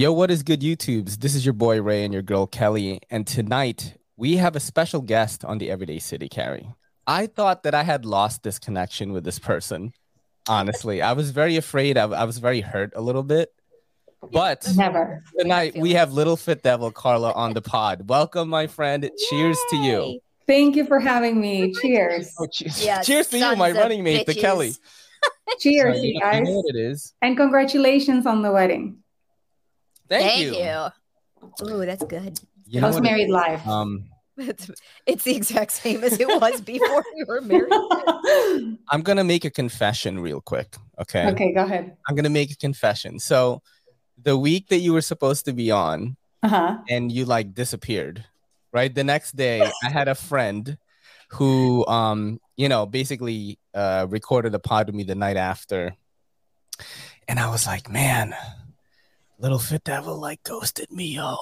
Yo, what is good, YouTubes? This is your boy Ray and your girl Kelly. And tonight we have a special guest on the Everyday City Carry. I thought that I had lost this connection with this person. Honestly, I was very afraid. I, I was very hurt a little bit. But Never. tonight we have Little Fit Devil Carla on the pod. Welcome, my friend. Cheers to you. Thank you for having me. Cheers. Oh, cheers. Yeah, cheers to you, my running mate, the. Kelly. Cheers, So, you you, guys. know what it is. And congratulations on the wedding. Thank, Thank you. you. Ooh, that's good. You know House what it- married life. um, It's, it's the exact same as it was before we were married. I'm gonna make a confession real quick. Okay. okay, go ahead. I'm gonna make a confession. So, the week that you were supposed to be on, Uh-huh. and you like disappeared, right? The next day, I had a friend who, um, you know, basically uh, recorded a pod with me the night after, and I was like, man, little fit devil like ghosted me, yo,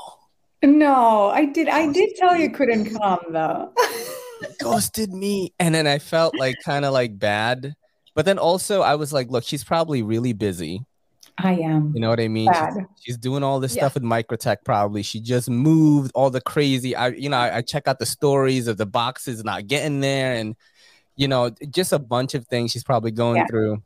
No, I did. I did tell you couldn't come though. ghosted me, and then I felt like kind of like bad, but then also I was like, look, she's probably really busy. I am You know what I mean? She's- She's doing all this Yeah. stuff with Microtech. Probably she just moved all the crazy. I, you know, I, I check out the stories of the boxes not getting there, and you know, just a bunch of things she's probably going Yeah. through.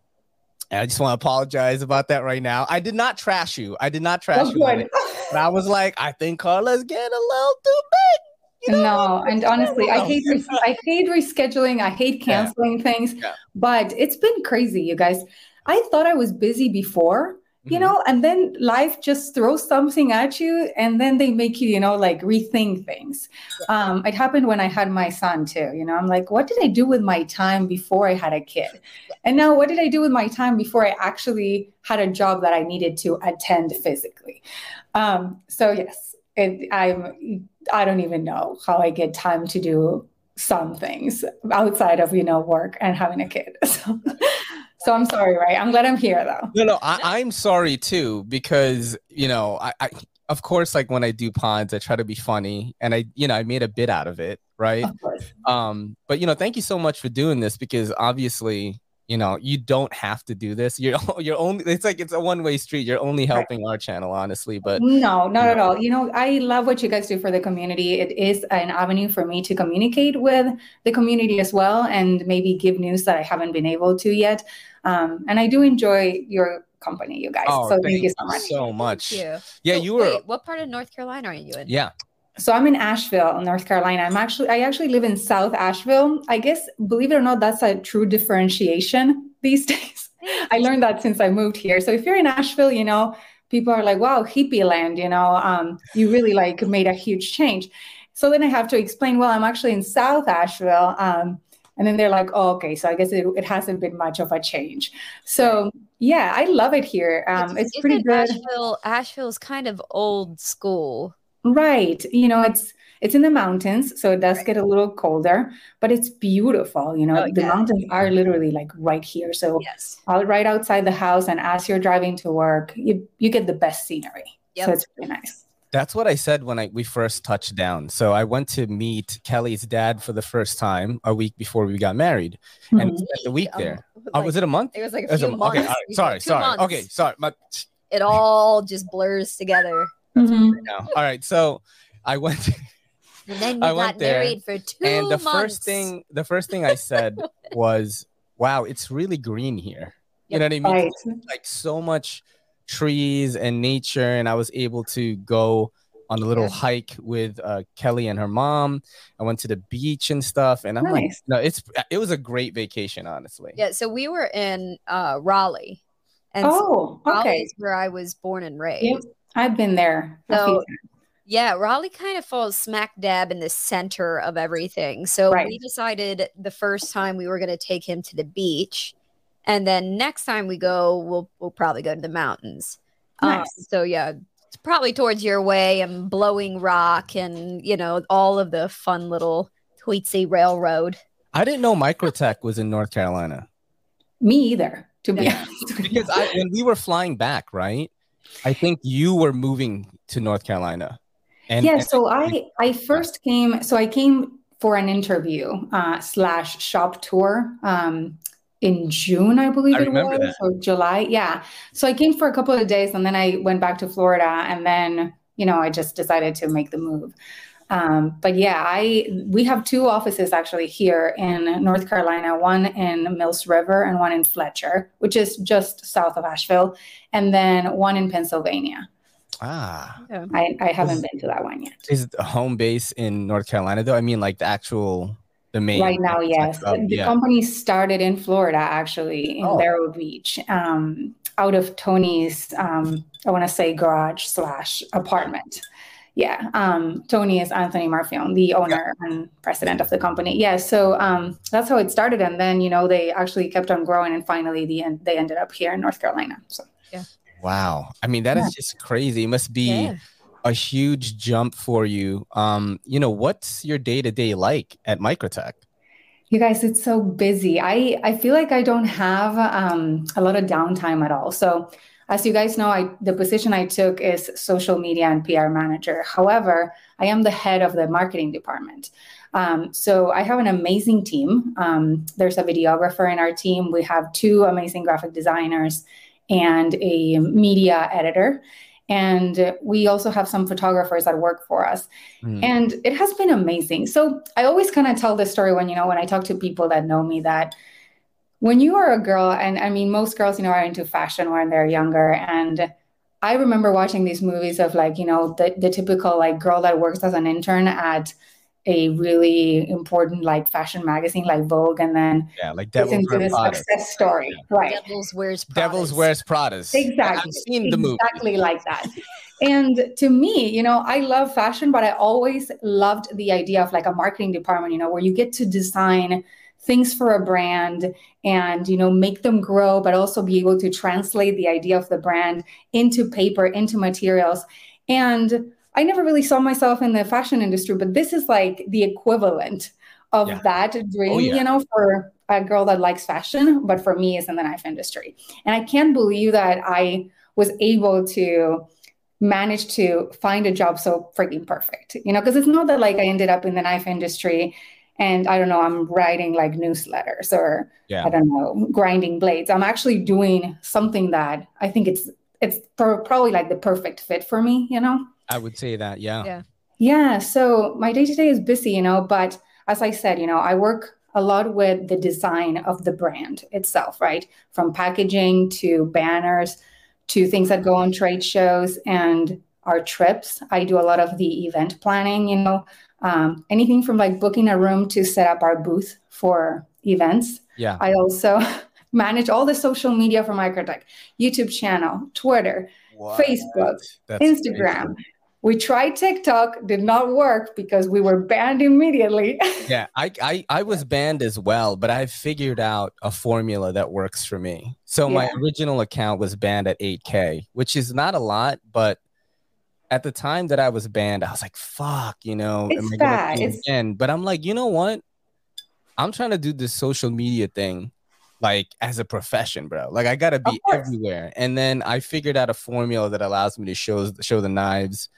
And I just want to apologize about that right now. I did not trash you. I did not trash Oh, you. it. But I was like, I think Carla's getting a little too big. you know? No, and honestly, I hate res- I hate rescheduling. I hate Yeah. canceling things. Yeah. But it's been crazy, you guys. I thought I was busy before, you Mhm. know, and then life just throws something at you, and then they make you, you know, like rethink things. Um, it happened when I had my son too. You know, I'm like, what did I do with my time before I had a kid? And now, what did I do with my time before I actually had a job that I needed to attend physically? Um, so yes, it, I'm. I don't even know how I get time to do some things outside of you know work and having a kid. So, so I'm sorry, right? I'm glad I'm here though. No, no, I, I'm sorry too because you know, I, I, of course, like when I do pods, I try to be funny, and I, you know, I made a bit out of it, right? Of course. um but you know thank you so much for doing this because obviously you know you don't have to do this you're you're only it's like it's a one-way street you're only Right. helping our channel honestly but No, not at know. all. You know, I love what you guys do for the community. It is an avenue for me to communicate with the community as well and maybe give news that I haven't been able to yet. Um, and I do enjoy your company, you guys. oh so thank you so much. so much Thank you. yeah So, you were wait, what part of North Carolina are you in? yeah So I'm in Asheville, North Carolina. I'm actually I actually live in South Asheville. I guess believe it or not, that's a true differentiation these days. I learned that since I moved here. So if you're in Asheville, you know, people are like, wow, hippie land, you know, um, you really like made a huge change. So then I have to explain, well, I'm actually in South Asheville. Um, and then they're like, oh, okay, so I guess it, it hasn't been much of a change. So yeah, I love it here. Um, it's, pretty good. Asheville, Asheville's kind of old school. Right. You know, it's it's in the mountains, so it does get a little colder, but it's beautiful. You know, Oh, the yeah. mountains are literally like right here. So Yes. out right outside the house, and as you're driving to work, you you get the best scenery. Yep. So it's really nice. that's what i said when i we first touched down so i went to meet kelly's dad for the first time a week before we got married and Mhm. spent the week Um, there like- oh, was it a month It was like a was few a- months. okay all right, Two sorry sorry months. okay sorry my, It all just blurs together. Mhm. no. all right so i went And then we I got went there, married for two and the months. first thing the first thing i said was wow it's really green here you know what i mean Right. like so much trees and nature and i was able to go on a little Yeah. hike with uh, kelly and her mom i went to the beach and stuff and i'm like no it's it was a great vacation honestly Yeah, so we were in uh, Raleigh. And so Oh, Raleigh okay. is where I was born and raised. Yep. I've been there. So- Yeah, Raleigh kind of falls smack dab in the center of everything. So Right. we decided the first time we were going to take him to the beach, and then next time we go, we'll we'll probably go to the mountains. Um, so yeah, it's probably towards your way and Blowing Rock, and you know all of the fun little Tweetsie Railroad. i didn't know microtech was in north carolina Me either, to be Yeah. honest. because. I, when we were flying back right i think you were moving to north carolina and yeah and- so i i first came so i came for an interview uh, slash shop tour um, in June, I believe I it was, that. or July. Yeah. So I came for a couple of days and then I went back to Florida and then, you know, I just decided to make the move. Um, but yeah, I we have two offices actually here in North Carolina, one in Mills River and one in Fletcher, which is just south of Asheville, and then one in Pennsylvania. Ah, Yeah. I, I haven't been to that one yet. is it a home base in North Carolina though? I mean, like the actual the main Right now, yes. The yeah. company started in Florida, actually, in Oh. Vero Beach, um, out of Tony's, um, I want to say garage slash apartment. Yeah. Um, Tony is Anthony Marfione, the owner and president of the company. Yeah. So um, that's how it started. And then, you know, they actually kept on growing and finally the end, they ended up here in North Carolina. So yeah. Wow. I mean, that is Yeah. just crazy. It must be Yeah. a huge jump for you. Um, you know, what's your day to day like at Microtech? You guys, it's so busy. I I feel like I don't have um, a lot of downtime at all. So, as you guys know, I the position I took is social media and PR manager. However, I am the head of the marketing department. Um, so I have an amazing team. Um, there's a videographer in our team. We have two amazing graphic designers and a media editor. And we also have some photographers that work for us Hmm. and it has been amazing so i always kind of tell this story when you know when i talk to people that know me that when you are a girl and i mean most girls you know are into fashion when they're younger and i remember watching these movies of like you know the, the typical like girl that works as an intern at a really important like fashion magazine like vogue and then Yeah, like gets Devil's into this Prada. success story right Devils wears Pradas. Devil's Wears Pradas. Exactly. I've seen the movie. Exactly like that. And to me, you know, I love fashion, but I always loved the idea of like a marketing department, you know, where you get to design things for a brand and, you know, make them grow, but also be able to translate the idea of the brand into paper, into materials. And I never really saw myself in the fashion industry, but this is like the equivalent of Yeah. that dream, Oh, yeah. you know, for a girl that likes fashion, but for me, it's in the knife industry. And I can't believe that I was able to manage to find a job so freaking perfect, you know, because it's not that like I ended up in the knife industry and I don't know, I'm writing like newsletters or Yeah. I don't know, grinding blades. I'm actually doing something that I think it's it's pro- probably like the perfect fit for me, you know. I would say that, yeah. Yeah. Yeah, so my day to day is busy, you know, but as I said, you know, I work a lot with the design of the brand itself, right? From packaging to banners to things that go on trade shows and our trips. I do a lot of the event planning, you know, um, anything from like booking a room to set up our booth for events. Yeah. I also manage all the social media for Microtech, YouTube channel, Twitter, Facebook, That's Instagram. We tried TikTok, did not work because we were banned immediately. yeah I, I i was banned as well but i figured out a formula that works for me so my original account was banned at 8k which is not a lot but at the time that i was banned i was like fuck you know It's am I bad. It's- again but i'm like you know what i'm trying to do this social media thing like as a profession bro like i gotta be everywhere and then i figured out a formula that allows me to show show the knives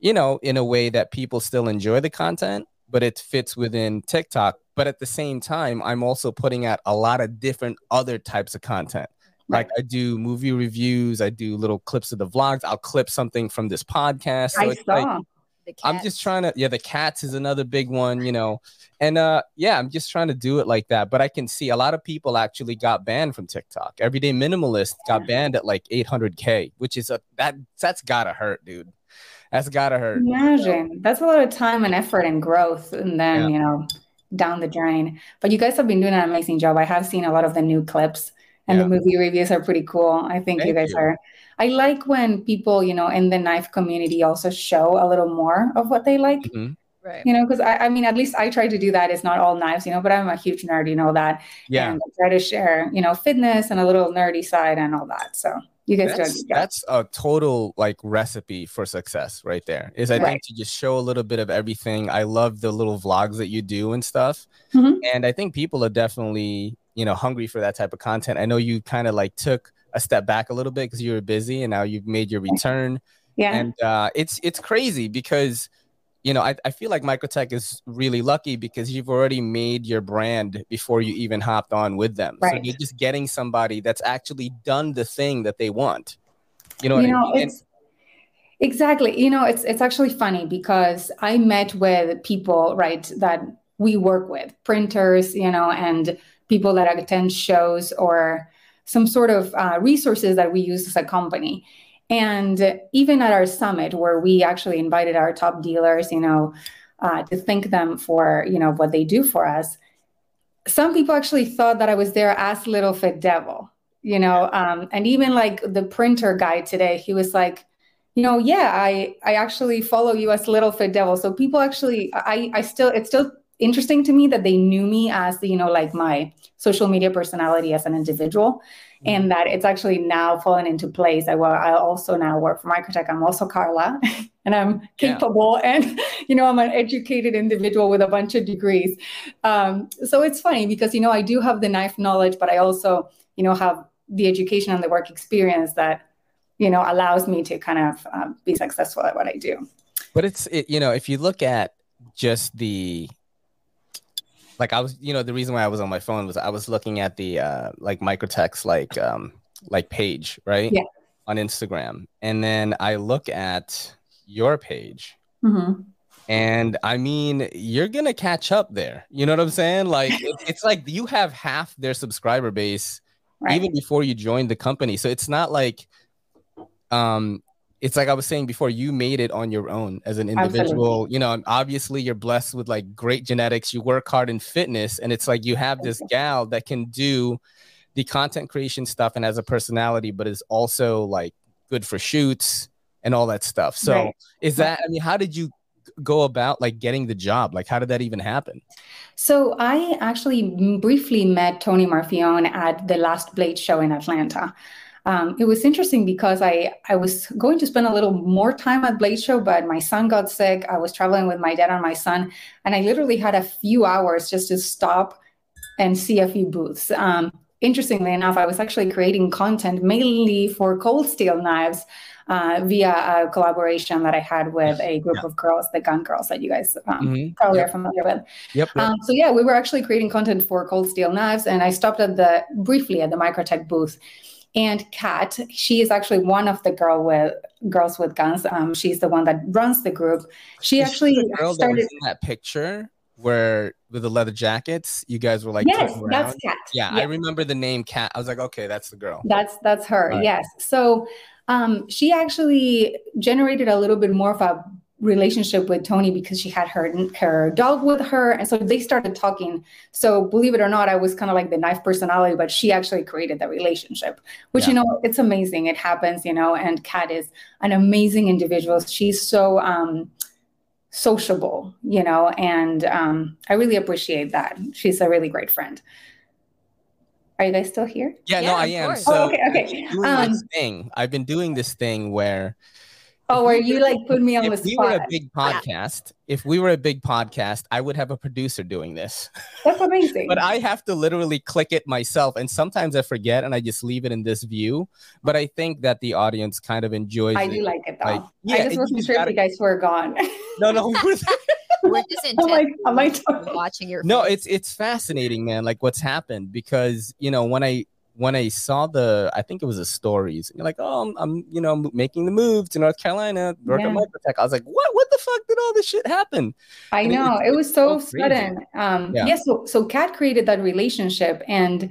you know, in a way that people still enjoy the content, but it fits within TikTok. But at the same time, I'm also putting out a lot of different other types of content. Like I do movie reviews, I do little clips of the vlogs. I'll clip something from this podcast. So I like saw. The I'm just trying to yeah, the cats is another big one, you know. And uh yeah, I'm just trying to do it like that. But I can see a lot of people actually got banned from TikTok. Everyday minimalist got banned at like 800k, which is a that that's gotta hurt, dude. That's gotta hurt. Imagine that's a lot of time and effort and growth, and then Yeah. you know, down the drain. But you guys have been doing an amazing job. I have seen a lot of the new clips, and Yeah. the movie reviews are pretty cool. I think you guys you. are. I like when people, you know, in the knife community also show a little more of what they like. Mhm. right. You know, because I, I mean, at least I try to do that. It's not all knives, you know, but I'm a huge nerd, you know that. Yeah. And I try to share, you know, fitness and a little nerdy side and all that. So you guys do That's, good job. that's a total like recipe for success right there. Is I think to just show a little bit of everything. I love the little vlogs that you do and stuff. Mhm. And I think people are definitely, you know, hungry for that type of content. I know you kind of like took a step back a little bit because you were busy and now you've made your return. Yeah. And uh it's it's crazy because you know, I, I feel like Microtech is really lucky because you've already made your brand before you even hopped on with them. Right. So you're just getting somebody that's actually done the thing that they want. You know, you what know I mean? it's exactly you know it's it's actually funny because i met with people right that we work with printers you know and people that attend shows or some sort of uh, resources that we use as a company. And even at our summit where we actually invited our top dealers you know uh, to thank them for you know what they do for us some people actually thought that i was there as little fit devil you know um, and even like the printer guy today he was like you know yeah i i actually follow you as little fit devil. So people actually i i still it's still interesting to me that they knew me as the you know like my social media personality as an individual mm-hmm. and that it's actually now fallen into place i well i also now work for microtech i'm also carla and i'm capable yeah. and you know i'm an educated individual with a bunch of degrees um, so it's funny because you know i do have the knife knowledge but i also you know have the education and the work experience that you know allows me to kind of um, be successful at what i do but it's it, you know if you look at just the like i was you know the reason why i was on my phone was i was looking at the uh like microtech's like um like page right? Yeah. On instagram. And then i look at your page. Mm-hmm. and i mean you're gonna catch up there. You know what i'm saying? Like it, it's like you have half their subscriber base right. even before you joined the company. So it's not like um it's like I was saying before, you made it on your own as an individual. Absolutely. You know, obviously you're blessed with like great genetics. You work hard in fitness, and it's like you have this gal that can do the content creation stuff and has a personality, but is also like good for shoots and all that stuff. So right. is that I mean, how did you go about like getting the job? Like how did that even happen? So I actually briefly met Tony Marfione at the last Blade show in Atlanta um, it was interesting because I, I was going to spend a little more time at Blade Show, but my son got sick. I was traveling with my dad and my son, and I literally had a few hours just to stop and see a few booths. Um, interestingly enough, I was actually creating content mainly for cold steel knives uh, via a collaboration that I had with a group yeah. of girls, the Gun Girls, that you guys um, mm-hmm. probably yep. are familiar with. Yep. yep. Um, so yeah, we were actually creating content for cold steel knives, and I stopped at the briefly at the Microtech booth and Kat, she is actually one of the girl with girls with guns. Um, she's the one that runs the group. She is actually she girl started that, that picture where with the leather jackets, you guys were like, yes, that's Kat. Yeah, I remember the name Kat. I was like, okay, that's the girl. That's that's her. Right. Yes. So um, she actually generated a little bit more of a relationship with Tony because she had her her dog with her, and so they started talking. So believe it or not, I was kind of like the knife personality, but she actually created that relationship, which yeah. you know it's amazing. It happens, you know. And Kat is an amazing individual. She's so um, sociable, you know, and um, I really appreciate that. She's a really great friend. Are you guys still here? Yeah, yeah no, I am. So oh, okay, okay. Um, thing. I've been doing this thing where Oh, where you like put me on if the spot. If we were a big podcast, yeah. if we were a big podcast, I would have a producer doing this. That's amazing. but I have to literally click it myself. And sometimes I forget and I just leave it in this view. But I think that the audience kind of enjoys it. I it. do like it though. Like, yeah, I just wasn't sure gotta... if you guys were gone. no, no, we're, we're just intent am I, watching your No, it's it's fascinating, man, like what's happened because you know when I when I saw the, I think it was the stories, and you're like, oh, I'm, I'm, you know, making the move to North Carolina, work yeah. at Microtech. I was like, what? What the fuck did all this shit happen? I and know it, it, was so, so sudden. Um, yeah. yeah. So, so Kat created that relationship, and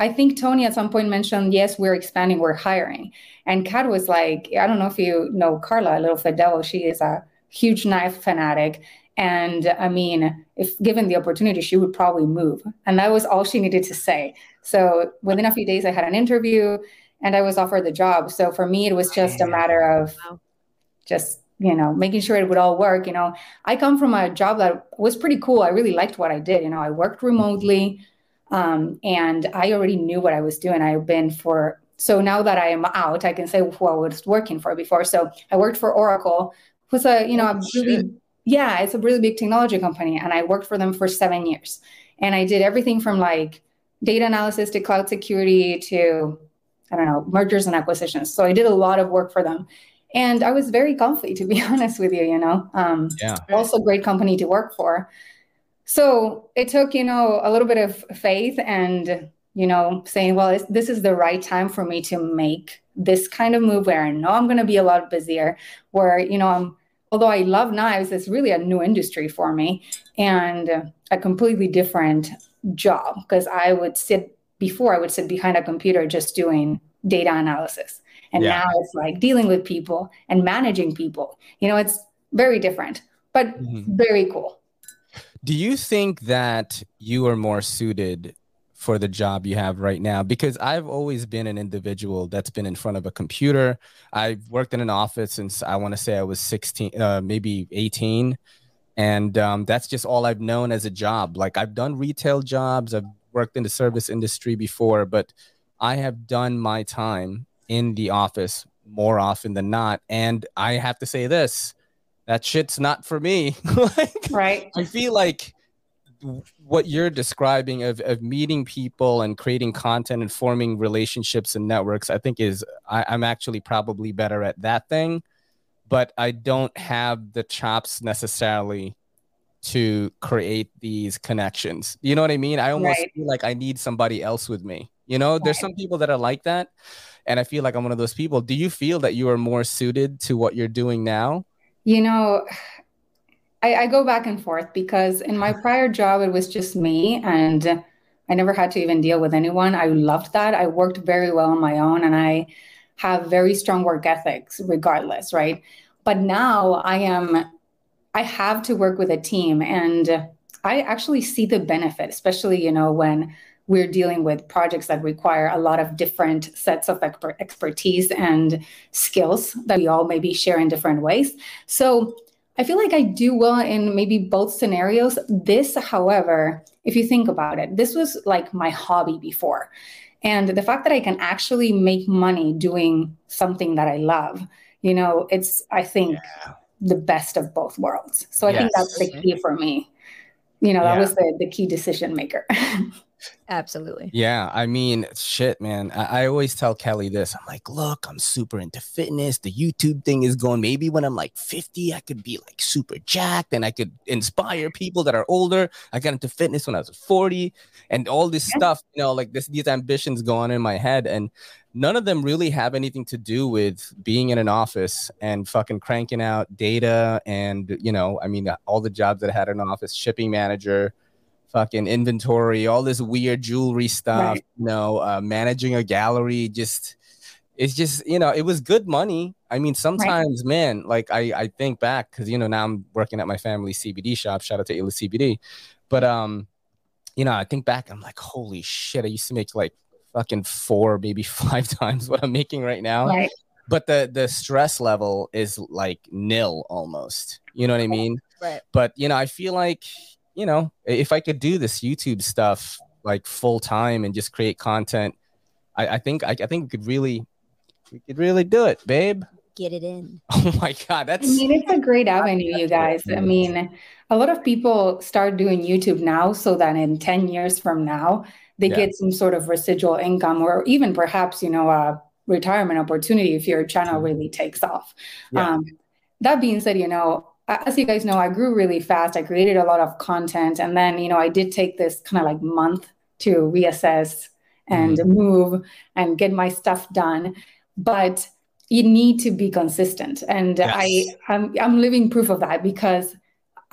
I think Tony at some point mentioned, yes, we're expanding, we're hiring, and Kat was like, I don't know if you know Carla, a little Fidel. She is a huge knife fanatic, and I mean, if given the opportunity, she would probably move. And that was all she needed to say. So within a few days, I had an interview and I was offered the job. So for me, it was just a matter of just, you know, making sure it would all work. You know, I come from a job that was pretty cool. I really liked what I did. You know, I worked remotely um, and I already knew what I was doing. I've been for, so now that I am out, I can say who I was working for before. So I worked for Oracle, who's a, you know, oh, a really, yeah, it's a really big technology company. And I worked for them for seven years. And I did everything from like data analysis to cloud security to, I don't know, mergers and acquisitions. So I did a lot of work for them. and I was very comfy, to be honest with you. You know, um, Yeah. also great company to work for. So it took, you know, a little bit of faith and, you know, saying, well, this is the right time for me to make this kind of move where I know I'm going to be a lot busier, where, you know, I'm, although I love knives, it's really a new industry for me and a completely different job because I would sit before I would sit behind a computer just doing data analysis. And Yeah. now it's like dealing with people and managing people. You know, it's very different, but Mhm. very cool. Do you think that you are more suited for the job you have right now? Because I've always been an individual that's been in front of a computer. I've worked in an office since I want to say I was 16, uh, maybe 18. And um, that's just all I've known as a job. Like I've done retail jobs, I've worked in the service industry before, but I have done my time in the office more often than not. And I have to say this that shit's not for me. like, Right. I feel like what you're describing of, of meeting people and creating content and forming relationships and networks, I think is I, I'm actually probably better at that thing, but I don't have the chops necessarily to create these connections. You know what I mean? I almost Right. feel like I need somebody else with me. You know, there's some people that are like that. And I feel like I'm one of those people. Do you feel that you are more suited to what you're doing now? You know, I, I go back and forth because in my prior job, it was just me and I never had to even deal with anyone. I loved that. I worked very well on my own and I have very strong work ethics regardless, right? But now I am, I have to work with a team and I actually see the benefit, especially, you know, when we're dealing with projects that require a lot of different sets of expertise and skills that we all maybe share in different ways. So I feel like I do well in maybe both scenarios. This, however, if you think about it, this was like my hobby before. And the fact that I can actually make money doing something that I love, you know, it's, I think, the best of both worlds. So I think that's the key for me. You know, that was the, the key decision maker. Absolutely. Yeah, I mean, shit, man. I, I always tell Kelly this. I'm like, look, I'm super into fitness. The YouTube thing is going. Maybe when I'm like 50, I could be like super jacked and I could inspire people that are older. I got into fitness when I was 40 and all this Yeah. stuff, you know, like this, these ambitions go on in my head. And none of them really have anything to do with being in an office and fucking cranking out data. And, you know, I mean, all the jobs that I had in an office, shipping manager, fucking inventory, all this weird jewelry stuff, Right. you know, uh, managing a gallery, just it's just you know it was good money. I mean, sometimes, man, like I I think back because you know now I'm working at my family CBD shop. Shout out to Ila CBD, but um, you know I think back, I'm like, holy shit, I used to make like fucking four, maybe five times what I'm making right now right. but the the stress level is like nil almost you know what i mean Right. but you know i feel like you know if i could do this youtube stuff like full time and just create content i, I think I, I think we could really we could really do it babe Get it in. oh my god that's I that's mean, it's a great avenue, you guys. I mean, a lot of people start doing YouTube now so that in 10 years from now, they Yeah. get some sort of residual income or even perhaps, you know, a retirement opportunity if your channel really takes off. Yeah. Um, that being said, you know, a- as you guys know, I grew really fast. I created a lot of content. And then, you know, I did take this kind of like month to reassess and mm-hmm. move and get my stuff done. But you need to be consistent. And Yes. I, I'm, I'm living proof of that because,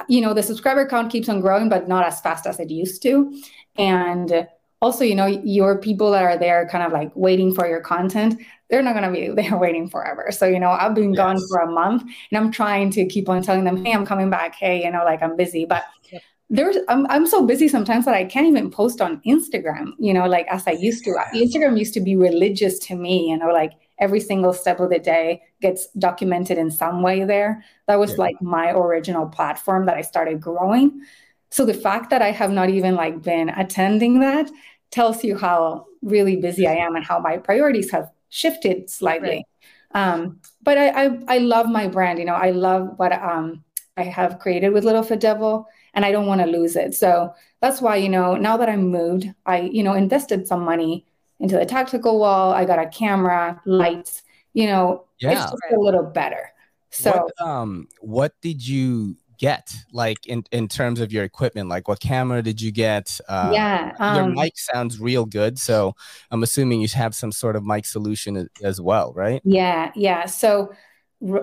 you know, the subscriber count keeps on growing, but not as fast as it used to. And also, you know, your people that are there kind of like waiting for your content, they're not going to be there waiting forever. So, you know, I've been gone for a month and I'm trying to keep on telling them, hey, I'm coming back. Hey, you know, like I'm busy. But Yep. there's I'm, I'm so busy sometimes that I can't even post on Instagram, you know, like as I used to. Instagram used to be religious to me, you know, like every single step of the day gets documented in some way there. That was Yeah. like my original platform that I started growing. So the fact that I have not even like been attending that tells you how really busy I am and how my priorities have shifted slightly. Um, but I, I I love my brand. You know, I love what um I have created with Little Fit Devil, and I don't want to lose it. So that's why you know now that I'm moved, I you know invested some money into the tactical wall. I got a camera, lights, you know, it's Yeah. just a little better. So what, um, what did you get like in in terms of your equipment? Like, what camera did you get? Uh, yeah, your um, mic sounds real good, so I'm assuming you have some sort of mic solution as well, right? yeah, yeah. So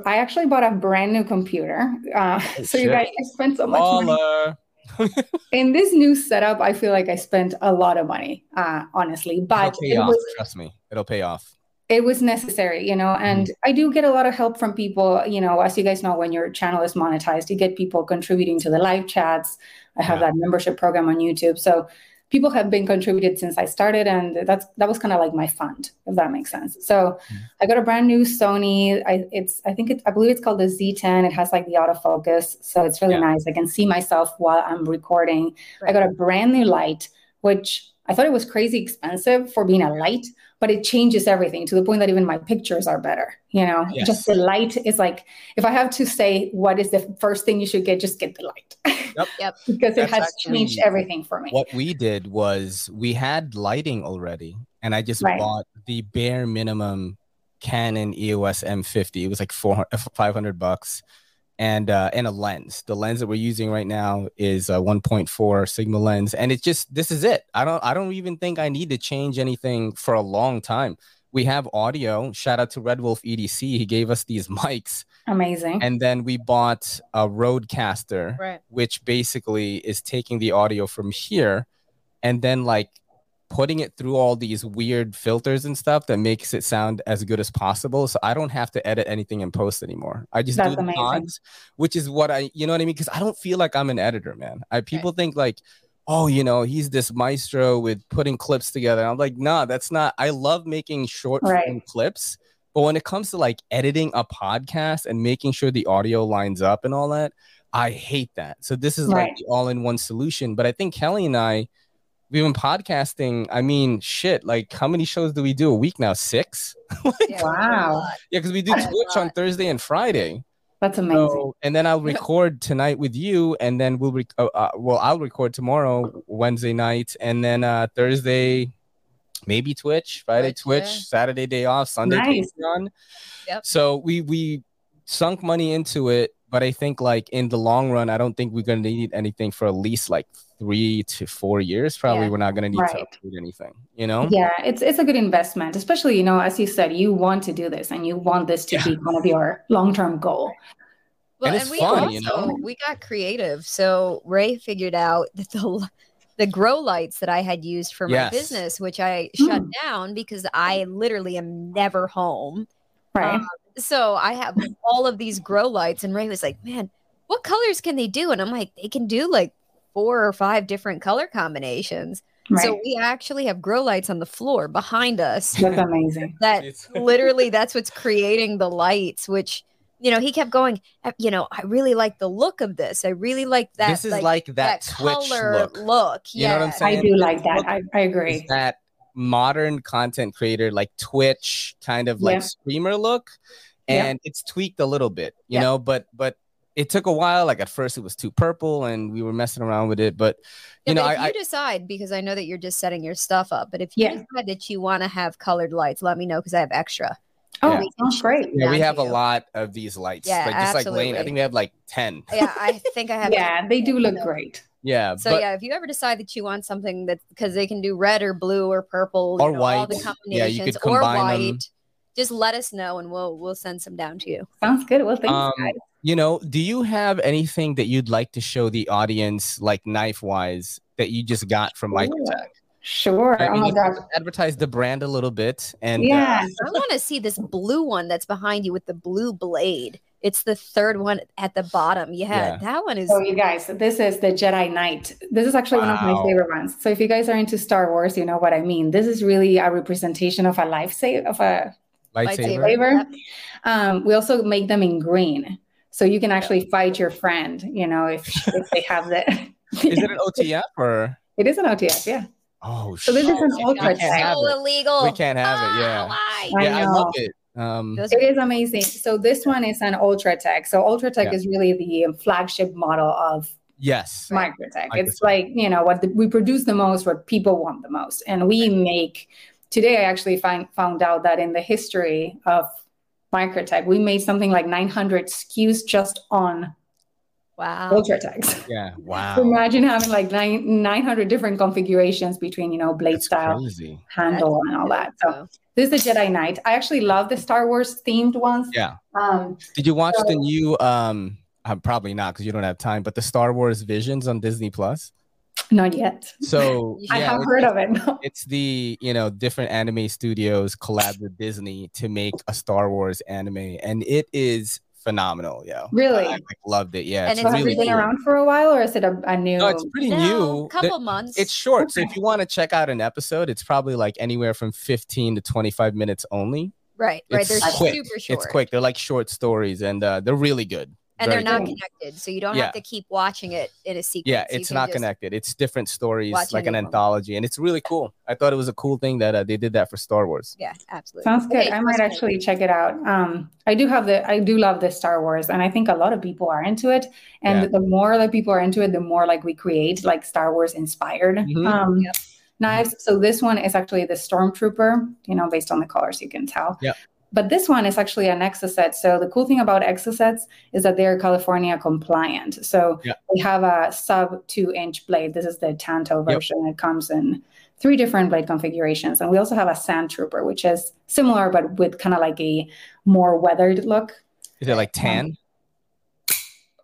i actually bought a brand new computer. Uh, so you guys, I spent so much money. In this new setup, I feel like I spent a lot of money, uh, honestly, but It'll pay it off. was Trust me, it'll pay off. It was necessary, you know, and Mm-hmm. I do get a lot of help from people, you know, as you guys know, when your channel is monetized, you get people contributing to the live chats. I have Yeah. that membership program on YouTube. So people have been contributed since I started and that's that was kind of like my fund, if that makes sense. So Mhm. I got a brand new Sony. I it's I think it I believe it's called the Z10. It has like the autofocus. So it's really Yeah. nice. I can see myself while I'm recording. I got a brand new light, which I thought it was crazy expensive for being a light, but it changes everything to the point that even my pictures are better. You know, Yes. just the light is like, if I have to say what is the first thing you should get, just get the light. Yep. Yep. because it has changed everything for me. What we did was we had lighting already, and I just Right. bought the bare minimum Canon EOS M50. It was like 400, 500 bucks, and uh, and a lens. The lens that we're using right now is a 1.4 Sigma lens, and it's just this is it. I don't I don't even think I need to change anything for a long time. We have audio. Shout out to Red Wolf EDC. He gave us these mics, Amazing. and then we bought a RODECaster Right. which basically is taking the audio from here and then like putting it through all these weird filters and stuff that makes it sound as good as possible. So I don't have to edit anything in post anymore. I just That's do the pods, which is what I, you know what I mean? Because I don't feel like I'm an editor, man. I people think like, oh, you know, he's this maestro with putting clips together. I'm like, nah, that's not. I love making short Right. clips. But when it comes to like editing a podcast and making sure the audio lines up and all that, I hate that. So this is like Right. the all-in-one solution. But I think Kelly and I, we've been podcasting. I mean, shit. Like, how many shows do we do a week now? Six. Yeah, Wow. Yeah, because we do That's Twitch on. Thursday and Friday. That's amazing. So, and then I'll record tonight with you, and then we'll rec- uh, uh, well, I'll record tomorrow, Wednesday night, and then uh, Thursday, maybe Twitch, Friday Twitch, Twitch, yeah. Saturday day off, Sunday Nice. Patreon. Yep. So we we sunk money into it, but I think like in the long run, I don't think we're gonna need anything for at least like three to four years. Probably Yeah. we're not gonna need to Right. upgrade anything. You know? Yeah, it's it's a good investment, especially you know, as you said, you want to do this and you want this to Yeah. be one of your long term goal. Well, And and, we fun, also you know? we got creative. So Ray figured out that the the grow lights that I had used for my Yes. business, which I Hmm. shut down because I literally am never home. Right. Um, so I have all of these grow lights, and Ray was like, "Man, what colors can they do?" And I'm like, "They can do like four or five different color combinations." right. So we actually have grow lights on the floor behind us. That's amazing. That literally that's what's creating the lights. Which you know he kept going. "Uh, You know, I really like the look of this. I really like that. this is like, that, Twitch look. look. You know what I'm saying? I do like that. Look I, I is agree. that modern content creator like Twitch kind of like Yeah. streamer look Yeah. and it's tweaked a little bit, you Yeah. know, but but it took a while like at first it was too purple and we were messing around with it, but Yeah, you know but if I, you I decide, because I know that you're just setting your stuff up, but if you Yeah. decide that you want to have colored lights, let me know because I have extra. Oh, Yeah. We sounds great. yeah, we have a lot of these lights. Yeah, like just like Lane, I think we have like 10. Yeah, I think I have. Yeah, they do look great. Yeah, So but yeah, if you ever decide that you want something that because they can do red or blue or purple you Or know, all the white. combinations, Yeah, you could or combine them. white, just let us know and we'll we'll send some down to you. Sounds good. Well, thanks, Um, guys. You know, do you have anything that you'd like to show the audience like knife wise that you just got from Ooh, Microtech? Sure. I Oh my you gosh. advertise the brand a little bit and uh, Yeah. I want to see this blue one that's behind you with the blue blade. It's the third one at the bottom. Yeah, Yeah. that one is. So you guys, this is the Jedi Knight. This is actually one of my favorite ones. So if you guys are into Star Wars, you know what I mean. This is really a representation of a lifesaver of a lightsaber. lightsaber. Yep. Um, we also make them in green, so you can actually fight your friend. You know, if if they have the. Is it an OTF or? it is an OTF, yeah. Oh, shit. So this is an shit. ultra We can't have so it. illegal. We can't have it. Ah, Yeah, why? I yeah, I know. love it. Um, It is amazing. So this one is an Ultra Tech. So Ultra Tech Yeah. is really the flagship model of yes. Right. Microtech. Microtech. It's like, you know, what the, we produce the most, what people want the most. And we make, today I actually find, found out that in the history of Microtech. We made something like 900 SKUs just on Wow. Ultratechs. Yeah. So Wow. imagine having like nine, 900 different configurations between, you know, blade That's style, crazy. handle, and all that. So this is the Jedi Knight. I actually love the Star Wars themed ones. Yeah. Um, Did you watch the new Um, I'm probably not because you don't have time, but the Star Wars Visions on Disney Plus? Not yet. So You I have it- heard of it. it's the you know different anime studios collab with Disney to make a Star Wars anime, and it is phenomenal. Yeah, Really? I, like, loved it. Yeah, And it's so it's has really been cool. around for a while, or is it a, a new? No, it's pretty No, new. couple The- months. It's short, so if you want to check out an episode, it's probably like anywhere from 15 to 25 minutes only. right, right. They're quick. super short. It's quick. They're like short stories, and uh, they're really good. And they're not good. connected, so you don't Yeah. have to keep watching it in a sequence. Yeah, it's not connected. It's different stories, like an any of them. anthology, and it's really cool. I thought it was a cool thing that uh, they did that for Star Wars. Yeah, absolutely. Sounds good. Okay, I might so- actually check it out. Um, I do have the I do love the Star Wars, and I think a lot of people are into it. And Yeah. the more that people are into it, the more like we create like Star Wars inspired Mhm. um, Yep. knives. So this one is actually the Stormtrooper. You know, based on the colors, you can tell. Yep. But this one is actually an Exocet. So the cool thing about Exocets is that they're California compliant. So Yep. we have a sub two inch blade. This is the Tanto Yep. version. It comes in three different blade configurations. And we also have a Sand Trooper, which is similar, but with kind of like a more weathered look. Is it like um, tan?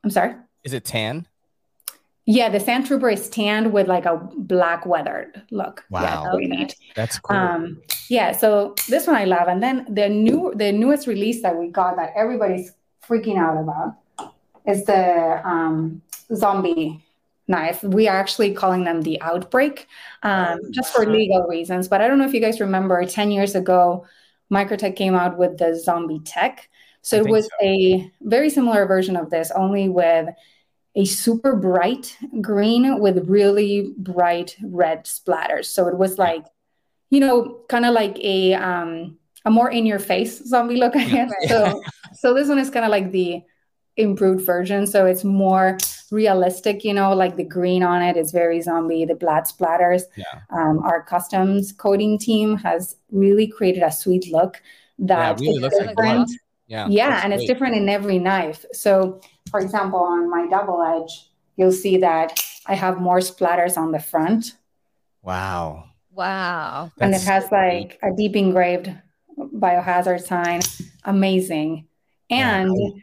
I'm sorry. Is it tan? Yeah, the Sand Trooper is tanned with like a black weathered look. Yeah, Wow. Okay. That's cool. Um, yeah, so this one I love. And then the new the newest release that we got that everybody's freaking out about is the um, zombie knife. We are actually calling them the outbreak, um, Oh, just for legal reasons. But I don't know if you guys remember 10 years ago, Microtech came out with the zombie tech. So I it was so. a very similar version of this, only with a super bright green with really bright red splatters. So it was like, you know, kind of like a um a more in your face zombie look, I guess. So so this one is kind of like the improved version. So it's more realistic, you know, like the green on it is very zombie, the blood splatters. Yeah. Um, our customs coding team has really created a sweet look that really is looks like different. blood. Yeah. Yeah, and it's different in every knife. So, for example, on my double edge, you'll see that I have more splatters on the front, Wow. Wow. and it has like a deep engraved biohazard sign. Amazing. Yeah. And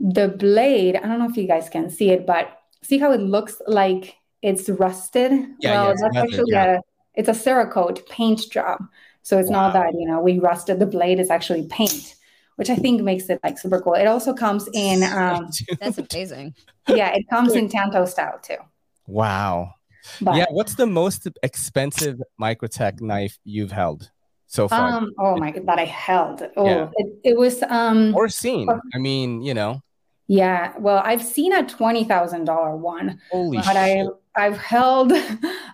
the blade, I don't know if you guys can see it, but see how it looks like it's rusted? Yeah, well, yeah, it's that's weathered, actually yeah. a it's a Cerakote paint job. So it's not that, you know, we rusted the blade, it's actually paint, which I think makes it like super cool. It also comes in um That's amazing. yeah, it comes in Tanto style too. wow. But yeah. What's the most expensive Microtech knife you've held so far um oh my god, that I held. Oh Yeah. it, it was um or seen? I mean, you know, yeah, well, I've seen a twenty thousand dollar one, holy but I. I've held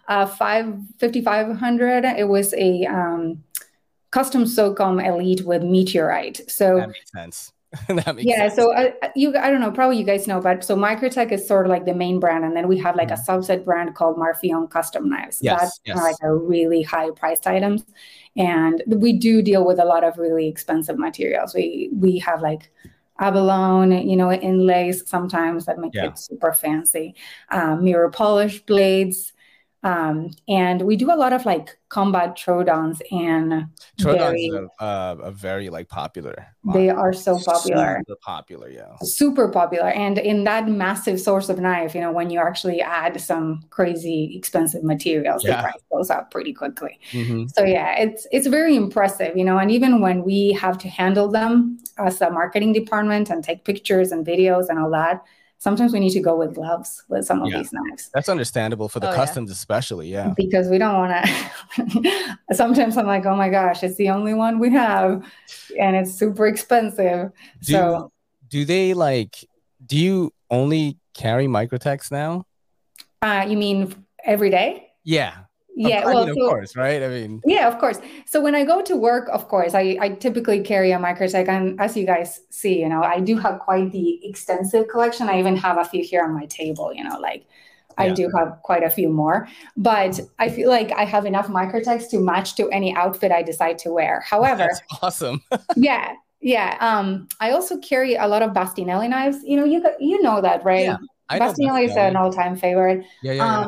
a five fifty five hundred. It was a um custom SOCOM elite with meteorite. So that makes sense. that makes yeah sense. so I, you i don't know probably you guys know but so microtech is sort of like the main brand and then we have like a subset brand called marfione custom knives Mm-hmm. Yes, that's yes. like a really high priced items and we do deal with a lot of really expensive materials we we have like abalone you know inlays sometimes that make Yeah. it super fancy um, mirror polish blades um, and we do a lot of like combat Troodons and very- Troodon's a, uh, a very like popular. they are so popular Super popular, yeah. super popular and in that massive source of knife you know when you actually add some crazy expensive materials Yeah. the price goes up pretty quickly Mhm. so yeah it's it's very impressive you know and even when we have to handle them as a marketing department and take pictures and videos and all that sometimes we need to go with gloves with some of Yeah. these knives That's understandable for the Oh, yeah. customs, especially. Yeah. because we don't want to sometimes i'm like oh my gosh it's the only one we have and it's super expensive Do so do they like? Do you only carry microtechs now? uh, you mean every day Yeah. Yeah I well mean, of so- course, right? I mean, Yeah, of course. So when I go to work, of course, I, I typically carry a microtech. And as you guys see, you know, I do have quite the extensive collection. I even have a few here on my table, you know, like I Yeah. do have quite a few more. But I feel like I have enough microtechs to match to any outfit I decide to wear. However, that's awesome. yeah, Yeah. Um, I also carry a lot of Bastinelli knives. You know, you you know that, right? Yeah, Bastinelli is an all-time favorite. Yeah, yeah, yeah.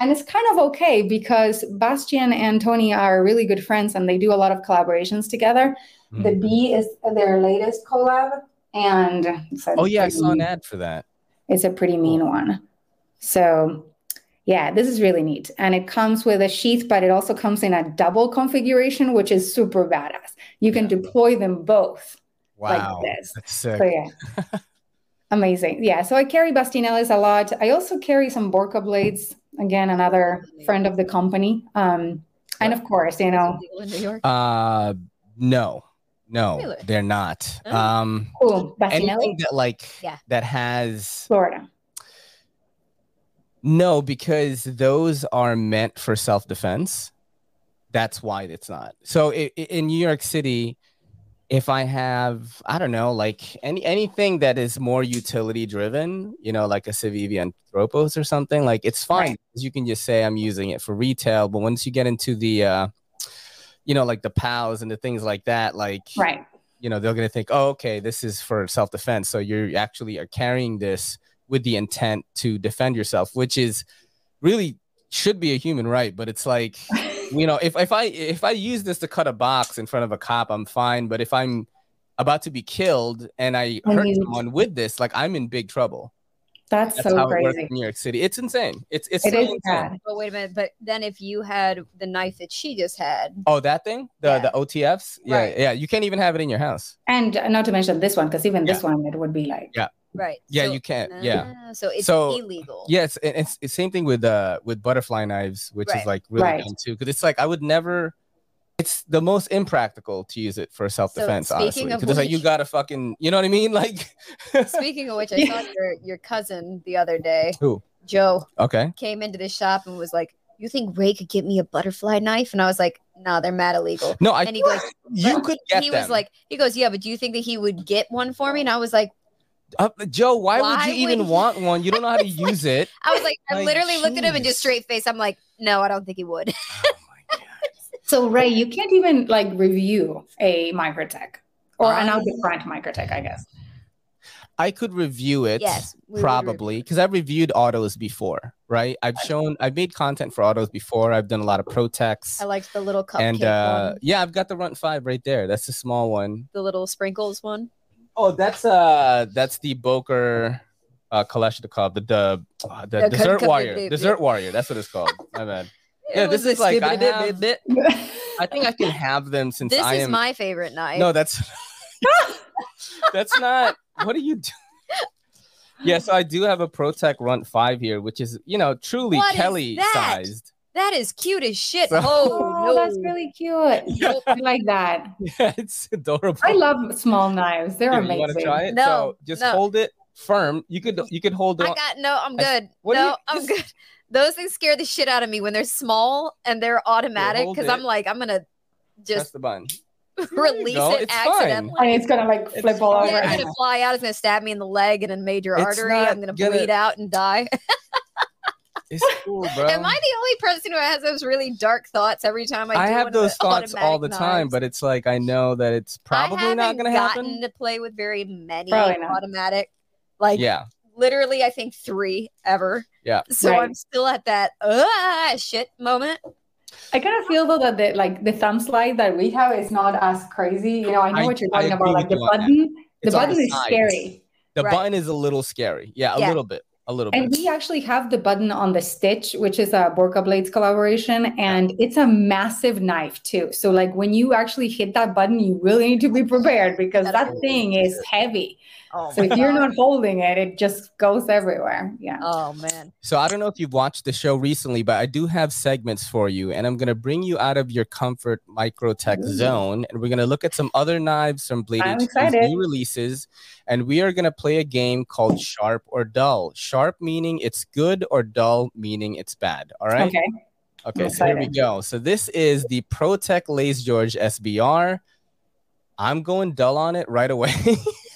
And it's kind of okay because Bastian and Tony are really good friends and they do a lot of collaborations together. Mhm. The B is their latest collab, and oh yeah, I saw an ad for that. It's a pretty mean one. So, yeah, this is really neat. And it comes with a sheath, but it also comes in a double configuration, which is super badass. You can deploy them both. Wow, this. that's sick. So, yeah. Amazing. Yeah. So I carry Bastinellis a lot. I also carry some Borka blades. Again, another friend of the company. Um, and of course, you know, Legal in New York. Uh, no, no, Really? they're not. Oh. Um, cool. anything that like Yeah. that has Florida. no because those are meant for self defense. That's why it's not. So i- i- in New York City, if I have I don't know like any anything that is more utility driven, you know, like a Civivi Anthropos or something, like it's fine. Right. You can just say I'm using it for retail, but once you get into the uh, you know, like the pals and the things like that, like Right. you know they're going to think oh okay this is for self-defense so you're actually are carrying this with the intent to defend yourself which is really should be a human right but it's like you know if, if i if i use this to cut a box in front of a cop i'm fine but if i'm about to be killed and i And hurt you- someone with this like i'm in big trouble That's, that's so how it works crazy. in new york city it's insane it's it's It so is insane. bad. But wait a minute. But then if you had the knife that she just had, oh that thing the Yeah. the otfs yeah Right. yeah you can't even have it in your house And not to mention this one, because even this one, it would be like, Yeah. Right? yeah so- you can't yeah Ah, So it's So, illegal. Yeah, it's it's, it's same thing with uh with butterfly knives, which is like really Right. dumb too. Because it's like I would never. It's the most impractical to use it for self defense, speaking honestly. Because it's like you gotta fucking, you know what I mean? Like, Speaking of which, I Yeah. saw your your cousin the other day. Who? Joe okay, came into the shop and was like, "You think Ray could get me a butterfly knife?" And I was like, "Nah, they're mad illegal." no, I And he goes, you could get he them. was like, he goes, yeah, but do you think that he would get one for me? And I was like, Uh, Joe, why, Why would you would even he- want one? You don't know how to use it. I was like, I Like, literally looked at him and jeez. just straight face. I'm like, no, I don't think he would. Oh my God. so Ray, you can't even like review a Microtech or an I- out the front Microtech, I guess. I could review it. yes, probably because I've reviewed autos before, right? I've shown, I've made content for autos before. I've done a lot of pro ProTechs, I liked the little cupcake and uh, one, yeah, I've got the Runt Five right there. That's the small one. the little sprinkles one. Oh, that's uh, that's the Boker uh, Kalashnikov, the the, uh, the Yeah, cut- Desert cut- Warrior, yeah. Desert Warrior. That's what it's called. My bad. Yeah, this is like I have-. I think I can have them since This I is am. my favorite knife. No, that's that's not. What are you doing? Yeah, so I do have a ProTech Runt Five here, which is you know truly What is Kelly sized. That is cute as shit. So- oh, Oh, no. that's really cute. Yeah. I like that. Yeah, it's adorable. I love small knives. They're Here, amazing. You want to try it? No, so just no. hold it firm. You could you could hold it. I got no. I'm I- good. what no, you- I'm this- good. Those things scare the shit out of me when they're small and they're automatic hold because I'm like I'm gonna press just the button. release go, it it's fine. accidentally. and it's gonna like It's flip all fine. over. Yeah, it's gonna fly out. It's gonna stab me in the leg and a major It's artery. I'm gonna, gonna- bleed out and die. It's cool, bro. Am I the only person who has those really dark thoughts every time I, I do have one of those the thoughts all the automatic time, knives? but it's like I know that it's probably I not haven't going to gotten happen. to play with very many automatic. Like Yeah, literally, I think three ever. Yeah. So Right. I'm still at that ah shit moment. I kind of feel though that the like the thumb slide that we have is not as crazy. You know, I know I- what you're talking about. Like the you on button, the button is sides. scary. the Right. button is a little scary. Yeah, a Yeah. little bit, a little bit. And bit. we actually have the button on the stitch, which is a Borka Blades collaboration, and it's a massive knife too. So like when you actually hit that button, you really need to be prepared because that thing is heavy. Oh, So my if you're not holding it, it just goes everywhere. Yeah. Oh man. So I don't know if you've watched the show recently, but I do have segments for you, and I'm gonna bring you out of your comfort microtech Ooh. zone, and we're gonna look at some other knives from Blade I'm excited. new releases, and we are gonna play a game called Sharp or Dull. Sharp meaning it's good, or dull meaning it's bad. All right. Okay. Okay, I'm so here we go. So this is the ProTech Les George SBR. I'm going dull on it right away.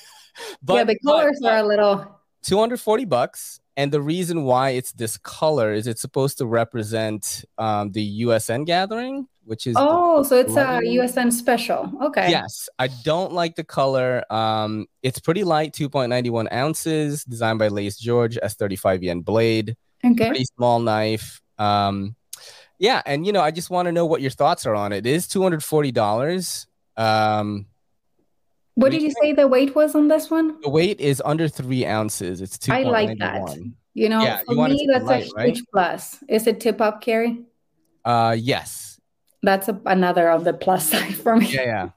but yeah, the colors but are a little 240 bucks. And the reason why it's this color is it's supposed to represent um, the USN gathering, which is the- Oh, so it's a USN special. Okay. Yes, I don't like the color. Um, it's pretty light, 2.91 ounces, designed by Les George, S35VN blade, Okay. pretty small knife. Um, yeah, and you know, I just want to know what your thoughts are on it. It is $240. Um, What did you say the weight was on this one? the weight is under three ounces. It's too. I like that. You know, Yeah, for you me, that's light, a right? huge plus. Is it tip up, Carrie? Uh, yes. That's a, another of the plus side for me. Yeah, yeah.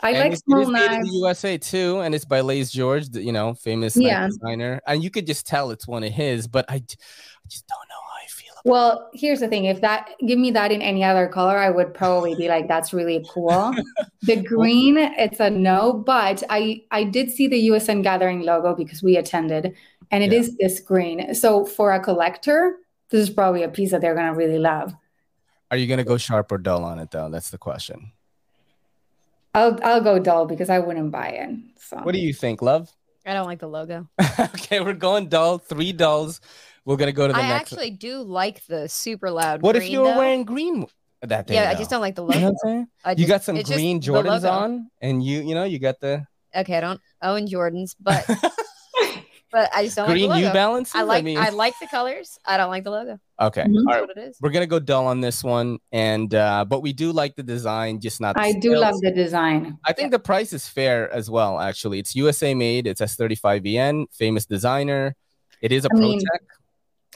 I And like it's- it small is made in knives. the USA too, and it's by Les George, the, you know, famous Yeah. knife designer. And you could just tell it's one of his, but I, I just don't know how I feel. About Well, here's the thing. If that give me that in any other color, I would probably be like, that's really cool. the green, it's a no, but I I did see the USN Gathering logo because we attended, and it Yeah. is this green. So for a collector, this is probably a piece that they're gonna really love. Are you gonna go sharp or dull on it though? That's the question. I'll I'll go dull because I wouldn't buy it. So What do you think, love? I don't like the logo. okay, we're going dull. Three dulls. We're gonna go to the I next. I actually do like the super loud. what if you were though. wearing green that day? Yeah, I just don't like the You know logo. what I'm saying? I You got some it's just green Jordans on, and you, you know, you got the Okay, I don't own Jordans, but but I just don't green like the New logo. Balances. I like mean, I like the colors. I don't like the logo. okay, Mhm. all That's what it is. We're gonna go dull on this one, and uh, but we do like the design, just not. The I do love the design. I think the price is fair as well. Actually, it's USA made. It's S35VN, famous designer. It is a I mean, ProTech.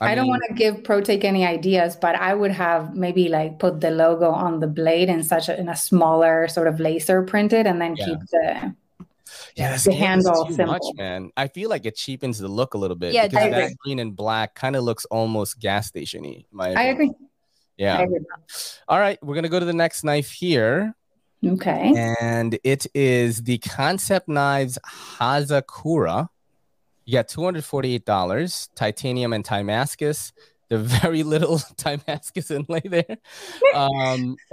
I, don't want to give ProTech any ideas, but I would have maybe like put the logo on the blade in such a, in a smaller sort of laser printed, and then Yeah. keep the Yeah, the scale is handle too simple. much, man. I feel like it cheapens the look a little bit. Yeah, because that green and black kind of looks almost gas stationy. my I opinion. agree. Yeah. I agree. All right, we're gonna go to the next knife here, Okay. and it is the Concept Knives Hazakura. You got two hundred forty-eight dollars, titanium and Timascus. The very little Timascus inlay there. Um,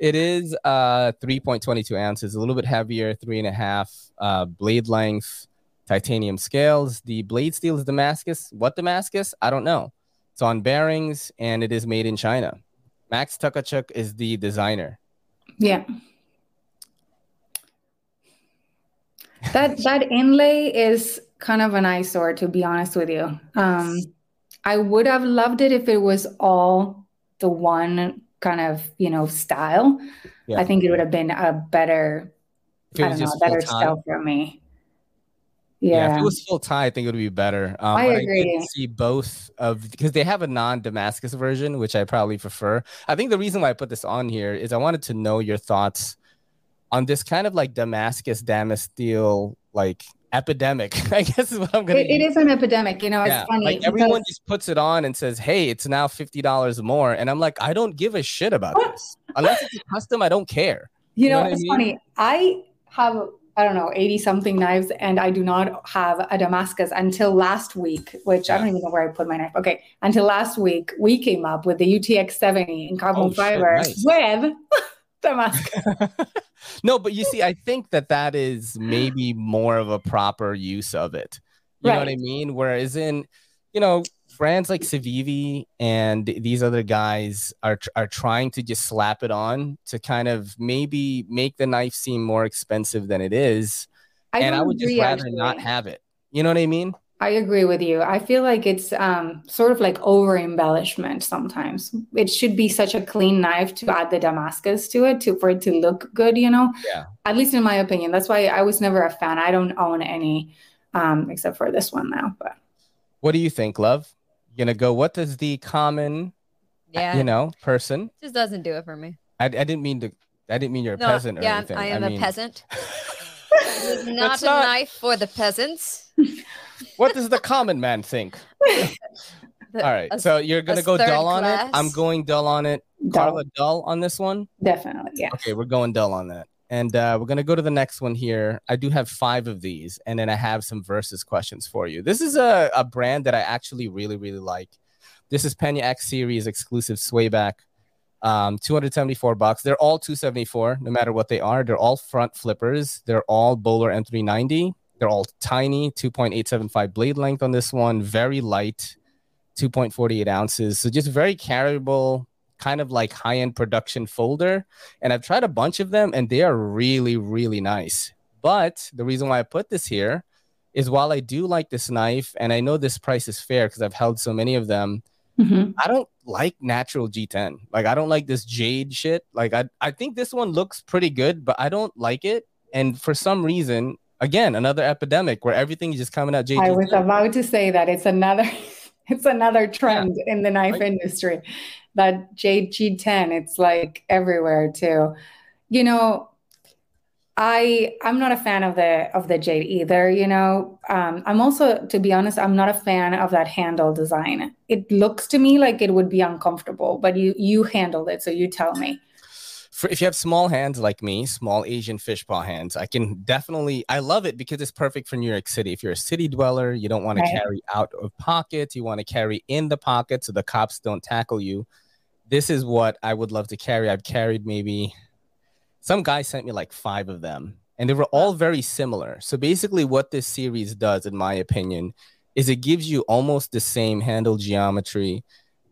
it is uh 3.22 ounces, a little bit heavier, three and a half uh, blade length, titanium scales. The blade steel is Damascus. What Damascus? I don't know. It's on bearings and it is made in China. Max Tukachuk is the designer. Yeah. That that inlay is kind of an eyesore, to be honest with you. Um, I would have loved it if it was all the one kind of, you know, style. Yeah. I think it would have been a better, I don't know, better style for me. yeah. if it was full tie, I think it would be better. Um, I agree. see both of because they have a non-Damascus version, which I probably prefer. I think the reason why I put this on here is I wanted to know your thoughts on this kind of like Damascus Damasteel like epidemic. I guess is what I'm gonna. It, it is an epidemic, you know, it's Yeah, funny. like everyone just puts it on and says, "Hey, it's now fifty dollars more," and I'm like, I don't give a shit about this unless it's a custom. I don't care. You You know know, what I it's mean? funny. I have, I don't know, 80 something knives, and I do not have a Damascus until last week, which I don't even know where I put my knife. Okay. Until last week, we came up with the UTX 70 in carbon Oh, shit, fiber nice. with Damascus. no, but you hmm. see, I think that that is maybe more of a proper use of it. You know what I mean? Whereas in, you know, brands like Civivi and these other guys are are trying to just slap it on to kind of maybe make the knife seem more expensive than it is, I and I would just agree, rather not have it. You know what I mean? I agree with you. I feel like it's um, sort of like over embellishment sometimes. It should be such a clean knife to add the Damascus to it to for it to look good, you know? Yeah. At least in my opinion. That's why I was never a fan. I don't own any um, except for this one now. But What do you think, love? You're gonna go? What does the common, Yeah, you know, person? just doesn't do it for me. I, I didn't mean to. I didn't mean you're a No, peasant or yeah, anything. I am mean, a peasant. It is not That's a not- knife for the peasants. What does the common man think? The- All right, a- so you're gonna go third dull on it. I'm going dull on it. dull, Carla, dull on this one. definitely, yeah. Okay, we're going dull on that, and uh, we're gonna go to the next one here. I do have five of these, and then I have some versus questions for you. This is a, a brand that I actually really really like. This is Pena X Series exclusive swayback. Um, 274 bucks. They're all 274, no matter what they are. They're all front flippers. They're all Böhler M390. They're all tiny, 2.875 blade length on this one. Very light, 2.48 ounces. So just very carryable, kind of like high end production folder. And I've tried a bunch of them and they are really, really nice. But the reason why I put this here is while I do like this knife and I know this price is fair because I've held so many of them, Mhm. I don't like natural G10. Like I don't like this jade shit. Like I I think this one looks pretty good, but I don't like it. And for some reason, again, another epidemic where everything is just coming out jade. I G10. was about to say that it's another it's another trend in the knife Like- industry. That JG10, it's like everywhere too. You know, I I'm not a fan of the of the jade either, you know. Um, I'm also, to be honest, I'm not a fan of that handle design. It looks to me like it would be uncomfortable, but you you handled it, so you tell me. For if you have small hands like me, small Asian fish paw hands, I can definitely I love it because it's perfect for New York City. If you're a city dweller, you don't want Right. to carry out of pocket, you want to carry in the pocket so the cops don't tackle you. This is what I would love to carry. I've carried maybe some guy sent me like five of them and they were all very similar. So basically what this series does in my opinion is it gives you almost the same handle geometry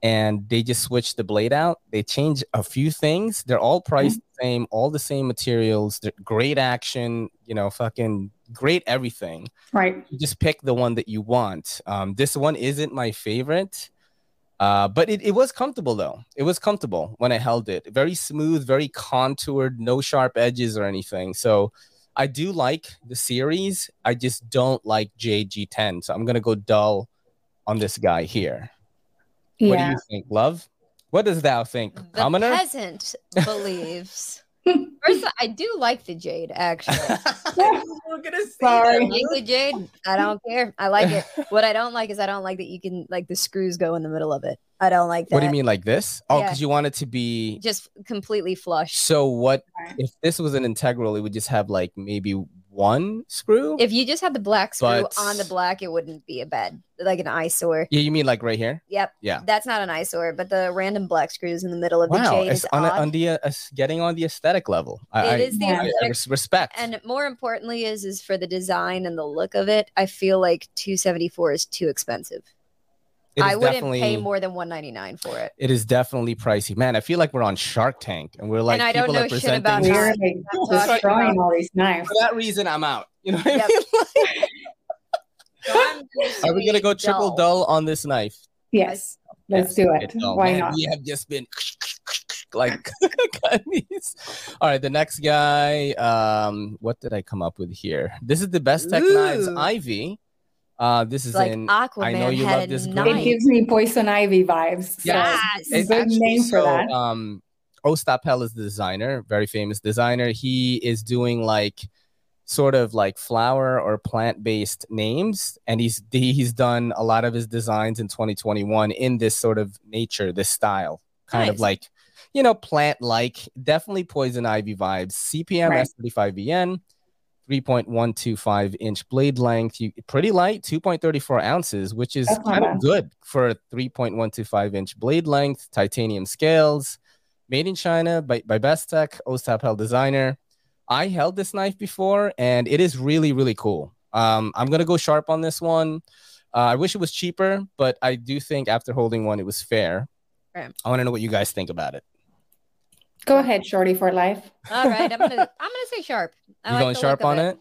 and they just switch the blade out. They change a few things. They're all priced the same, all the same materials. They're great action, you know, fucking great everything. Right. You just pick the one that you want. Um, this one isn't my favorite, uh, but it, it was comfortable though. It was comfortable when I held it. Very smooth, very contoured, no sharp edges or anything. So I do like the series. I just don't like JG10. So I'm gonna go dull on this guy here. What do you think, love? What does thou think, The commoner? peasant believes. First, I do like the jade. Actually, We're gonna say Sorry. I like the jade. I don't care. I like it. What I don't like is I don't like that you can like the screws go in the middle of it. I don't like that. What do you mean, like this? Oh, Yeah. because you want it to be. Just completely flush. So what if this was an integral? It would just have like maybe one screw. If you just had the black screw But- on the black, it wouldn't be a bed like an eyesore. yeah, you mean like right here? Yep. Yeah. That's not an eyesore, but the random black screws in the middle of the Wow, jade it's is on, odd. on the uh, getting on the aesthetic level. I, I, It is the. I- I res- respect. and more importantly is is for the design and the look of it i feel like 274 is too expensive i wouldn't pay more than 199 for it It is definitely pricey, man. I feel like we're on Shark Tank, and we're like And I don't people know are shit about these- We're Sorry. like I'm talking destroying all these knives. For that reason, I'm out. You know what Yep. I mean? So I'm Are we gonna go being triple dull on this knife? Yes, let's Yes, do it. dull. Why Man, not? We have just been like. All right, the next guy. Um, what did I come up with here? This is the Bestech knives Ivy. Uh, this is like in. aquaman I know you had love this a girl. It gives me poison ivy vibes. So Yes. Yes. It's good name for so, that. Um, Ostap Hel is the designer, very famous designer. He is doing like sort of like flower or plant based names, and he's he's done a lot of his designs in 2021 in this sort of nature, this style, kind of like you know plant like, definitely poison ivy vibes. CPM Right. S35VN. 3.125 inch blade length, you pretty light, 2.34 ounces, which is That's kind of good for a 3.125 inch blade length, titanium scales, made in China by, by Bestech, Ostapel designer. I held this knife before and it is really, really cool. Um, I'm gonna go sharp on this one. Uh, I wish it was cheaper, but I do think after holding one, it was fair. Right. I want to know what you guys think about it. Go ahead, Shorty for life. all right i'm gonna i'm gonna say sharp I You like going sharp on it?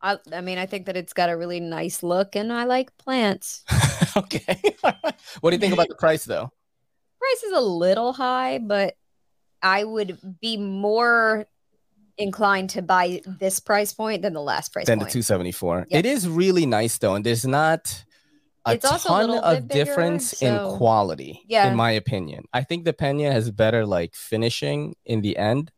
I, I mean i think that it's got a really nice look and i like plants okay. what do you think about the price though? price is a little high but i would be more inclined to buy this price point than the last price Than the point 274. Yep. It is really nice though, and there's not a It's also a ton little of bit bigger, difference so- in quality, Yeah. in my opinion. I think the Pena has better like finishing in the end,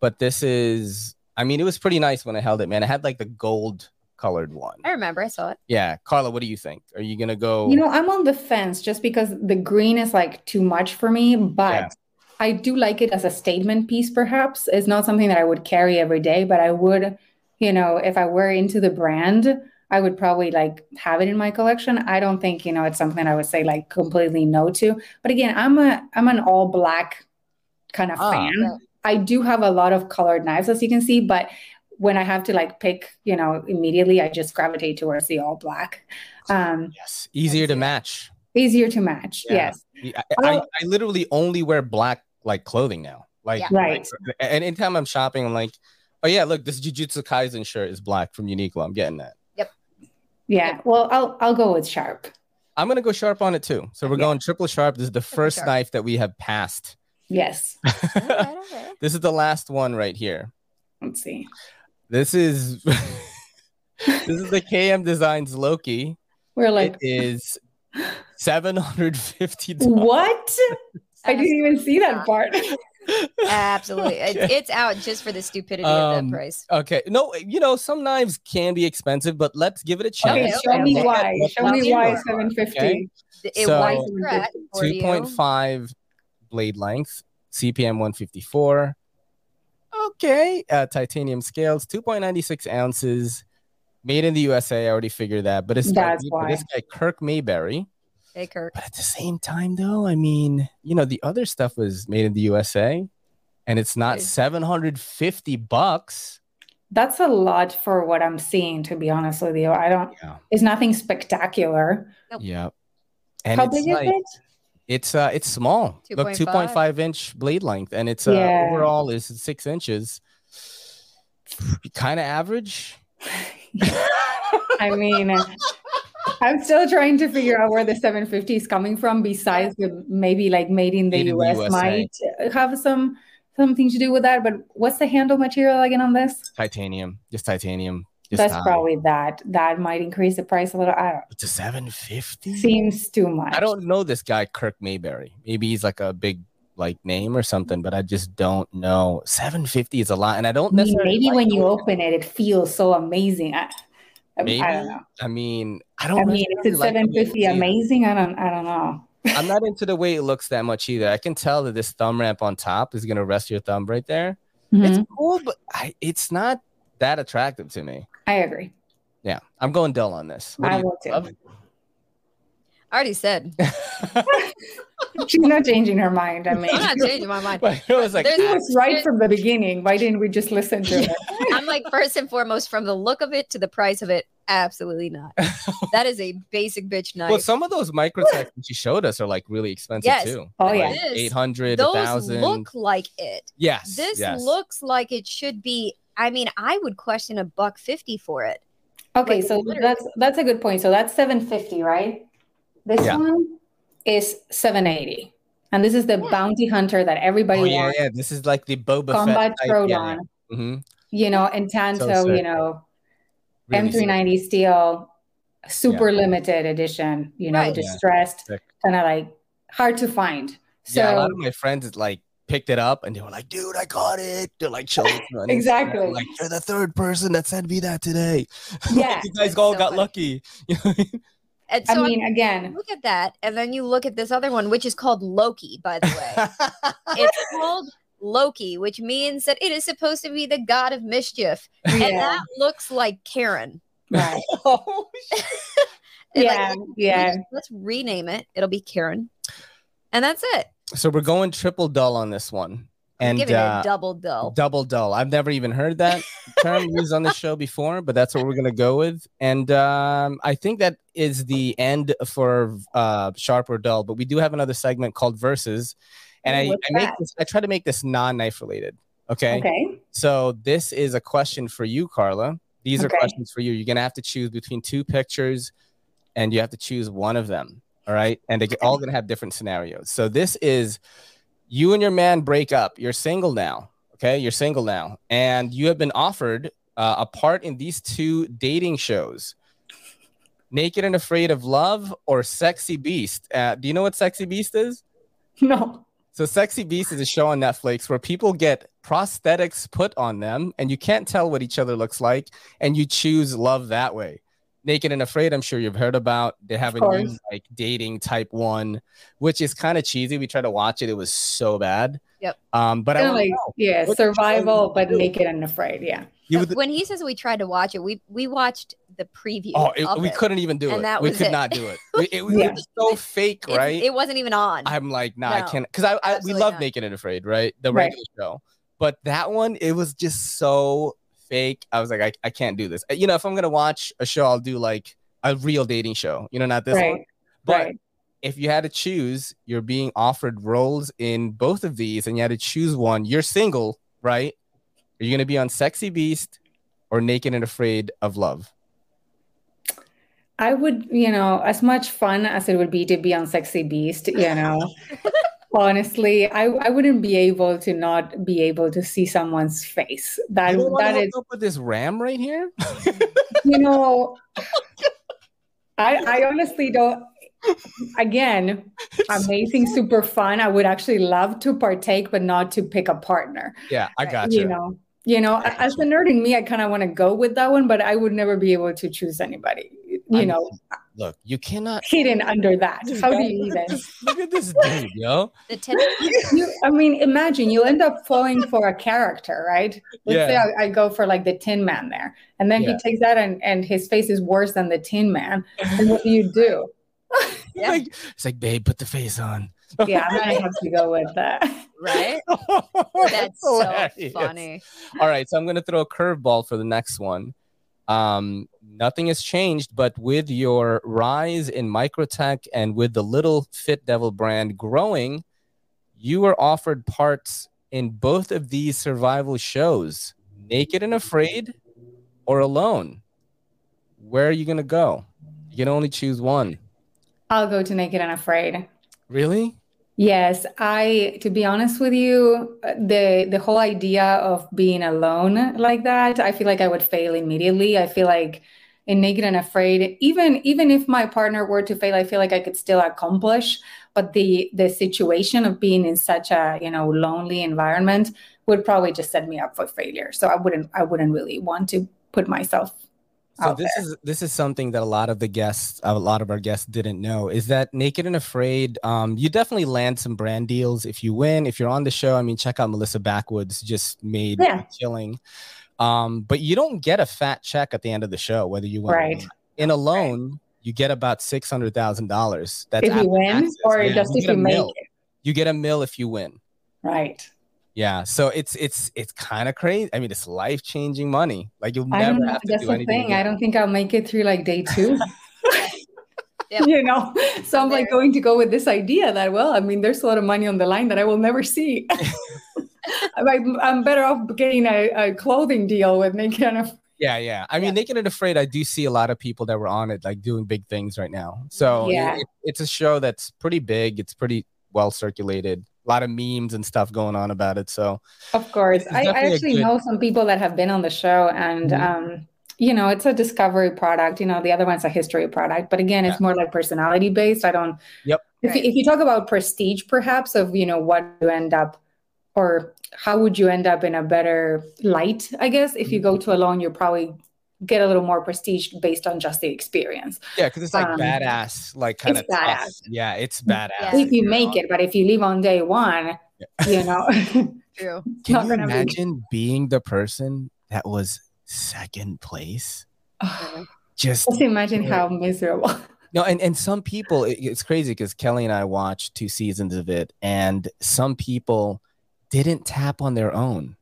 but this is I mean, it was pretty nice when I held it, man. I had like the gold colored one. i remember i saw it Yeah. Carla, what do you think? Are you gonna go You know, I'm on the fence just because the green is like too much for me, but Yeah. I do like it as a statement piece, perhaps. It's not something that I would carry every day, but I would, you know, if I were into the brand, I would probably like have it in my collection. I don't think, you know, it's something I would say like completely no to. But again, I'm a I'm an all black kind of Ah. fan. I do have a lot of colored knives, as you can see, but when I have to like pick, you know, immediately, I just gravitate towards the all black. Um, yes, easier to match. easier to match. Yeah. Yes. I, I, I literally only wear black like clothing now. Like, Yeah. Right. like, and anytime I'm shopping, I'm like, oh yeah, look, this Jujutsu Kaisen shirt is black from Uniqlo. I'm getting that. Yeah. Well, I'll I'll go with sharp. I'm gonna go sharp on it too. So we're Yeah. going triple sharp. This is the first sharp. knife that we have passed. Yes. All right, all right. this is the last one right here. Let's see. This is this is the KM Designs Loki. We're like, it is seven hundred fifty. what? I didn't even see that part. Absolutely. It- Okay. It's out just for the stupidity of Um, that price. Okay, no, you know some knives can be expensive, but let's give it a chance. Okay, Okay, show okay, me why. What Show me why 750. okay? It so- was correct for Two you. point five blade length, CPM one fifty four. Okay, uh, titanium scales, two point ninety six ounces, made in the USA. I already figured that, but it's by That's this why. guy Kirk Mayberry. Hey, Kirk. But at the same time, though, I mean, you know, the other stuff was made in the USA, and it's not seven hundred fifty bucks. That's a lot for what I'm seeing, to be honest with you. I don't, Yeah. it's nothing spectacular. Nope. Yeah. And How it's big like, is it? It's uh it's small. Look, 2.5. 2.5 inch blade length, and it's uh Yeah. overall is six inches. Kind of average. I mean, I'm still trying to figure out where the 750 is coming from, besides the maybe like made in the Made in the US might have some something to do with that. But what's the handle material again on this? titanium, just titanium. Just That's high. probably that. That might increase the price a little. I don't It's a 750. seems too much. I don't know this guy Kirk Mayberry. Maybe he's like a big like name or something, but I just don't know. 750 is a lot, and I don't necessarily. maybe like when you it. open it, it feels so amazing. I- Maybe. I don't know. I mean, I don't. I mean, is it like the way it 750 amazing? I don't. I don't know. I'm not into the way it looks that much either. I can tell that this thumb ramp on top is gonna rest your thumb right there. It's Mhm. cool, but I, it's not that attractive to me. I agree. Yeah, I'm going dull on this. What do I you will too. Love? I already said. She's not changing her mind. I mean, I'm not changing my mind. But it was like, There's- she was right from the beginning. Why didn't we just listen to her? I'm like, first and foremost, from the look of it to the price of it, absolutely not. That is a basic bitch knife. well, some of those microtechs that you showed us are like really expensive Yes. too. Oh, Like yeah. It is. 800, Those 1000. look like it. yes. This yes. looks like it should be. I mean, I would question a buck fifty for it. Okay, Like, so literally. that's that's a good point. So that's 750, right? This Yeah. one is 780. And this is the bounty hunter that everybody Oh yeah, wants. yeah. This is like the Boba Combat Fett. type- yeah, yeah. Mhm. you know, and Tanto, So you know, Really. M390 steel, super limited edition, you know, Right. Distressed, Sick. kind of like hard to find. So yeah, a lot of my friends like picked it up and they were like, "Dude, I got it." They're like showing Exactly. Like you're the third person that sent me that today. Yeah, you guys all so got funny. lucky. And I so mean, again, look at that, and then you look at this other one, which is called Loki, by the way. it's called Loki, which means that it is supposed to be the god of mischief, and that looks like Karen. right. oh, And, like, yeah, let's- yeah. Let's rename it. It'll be Karen, and that's it. so we're going triple dull on this one, I'm and giving uh, it a double dull. double dull. I've never even heard that term used on the show before, but that's what we're gonna go with. And um, I think that is the end for uh, sharp or dull. But we do have another segment called verses, and I, I make this. I try to make this non-knife related. Okay? Okay. So this is a question for you, Carla. These Okay. are questions for you. You're gonna have to choose between two pictures, and you have to choose one of them. All right, and they're all gonna have different scenarios. So this is you and your man break up. You're single now. Okay, you're single now, and you have been offered uh, a part in these two dating shows. Naked and Afraid of Love or Sexy Beast. Uh, do you know what Sexy Beast is? No. So Sexy Beast is a show on Netflix where people get prosthetics put on them and you can't tell what each other looks like and you choose love that way. Naked and Afraid, I'm sure you've heard about. They have Of a new like dating type one, which is kind of cheesy. We tried to watch it, it was so bad. Yep. Um, but I like, yeah, What survival, but naked and afraid. Yeah. you No, would- when he says we tried to watch it, we we watched the preview. oh, it- we it. couldn't even do And it. that We was could it. not do it. It, it Yeah. was so fake, right? It wasn't even on. I'm like, nah, I can't because I, I we love not. Naked and Afraid, right? The Right. regular show. But that one, it was just so fake. I was like, I, I can't do this. You know, if I'm gonna watch a show, I'll do like a real dating show, you know, not this right. one. But right. if you had to choose, you're being offered roles in both of these, and you had to choose one. You're single, right? Are you going to be on Sexy Beast or Naked and Afraid of Love? I would, you know, as much fun as it would be to be on Sexy Beast, you know, honestly, I, I wouldn't be able to not be able to see someone's face. That You that is, up with this ram right here. you know, I I honestly don't. Again, amazing, super fun. I would actually love to partake, but not to pick a partner. yeah, I got You you. know, you know, as a nerd in me, I kind of want to go with that one, but I would never be able to choose anybody. You I know, mean, look, you cannot. hidden under that. How do you even? Look at this dude, yo. The ten- You, I mean, imagine you end up falling for a character, right? Let's say I, I go for like the Tin Man there, and then Yeah. he takes that and, and his face is worse than the Tin Man. And what do you do? Yeah. Like, it's like, babe, put the face on. Yeah, I'm gonna have to go with that. right? That's so funny. All right, so I'm going to throw a curveball for the next one. Um, nothing has changed, but with your rise in microtech and with the little Fit Devil brand growing, you were offered parts in both of these survival shows, Naked and Afraid or Alone. Where are you going to go? You can only choose one. I'll go to Naked and Afraid. Really? Yes, I to be honest with you, uh, the the whole idea of being alone like that, I feel like I would fail immediately. I feel like in Naked and Afraid, even even if my partner were to fail, I feel like I could still accomplish. But the the situation of being in such a, you know, lonely environment would probably just set me up for failure. So I wouldn't I wouldn't really want to put myself So this there. is this is something that a lot of the guests, a lot of our guests didn't know is that Naked and Afraid, um, you definitely land some brand deals if you win. If you're on the show, I mean, check out Melissa Backwoods, just made Yeah. a killing. Um, but you don't get a fat check at the end of the show, whether you win. Right. In alone, you get about six hundred thousand dollars. That's If you win taxes. or just you if you make mill. it. You get a mill if you win. Right. Yeah, so it's it's it's kind of crazy. I mean, it's life changing money. Like you'll I never don't know. have to That's do the anything. thing. I don't think I'll make it through like day two. Yep. You know, so I'm like going to go with this idea that, well, I mean, there's a lot of money on the line that I will never see. I'm, like, I'm better off getting a, a clothing deal with Naked and Afraid. Yeah, yeah. I mean, Naked and Afraid, I do see a lot of people that were on it like doing big things right now. So Yeah. it, it's a show that's pretty big. It's pretty well circulated. A lot of memes and stuff going on about it. So Of course. I, I actually good- know some people that have been on the show and, Mhm. um, you know, it's a discovery product. You know, the other one's a history product. But again, it's more like personality based. I don't. Yep. If, you Right. if you talk about prestige, perhaps of you know what you end up, or how would you end up in a better light? I guess if you go Mm-hmm. to alone, you probably get a little more prestige based on just the experience. yeah, because it's like Um, badass, like kind of it's badass. Yeah, it's badass. Yeah. if you know? make it, but if you leave on day one, you know, True. Can you gonna be- imagine being the person that was second place? Just just imagine how miserable. No, and, and some people, it- it's crazy because Kelly and I watched two seasons of it, and some people didn't tap on their own.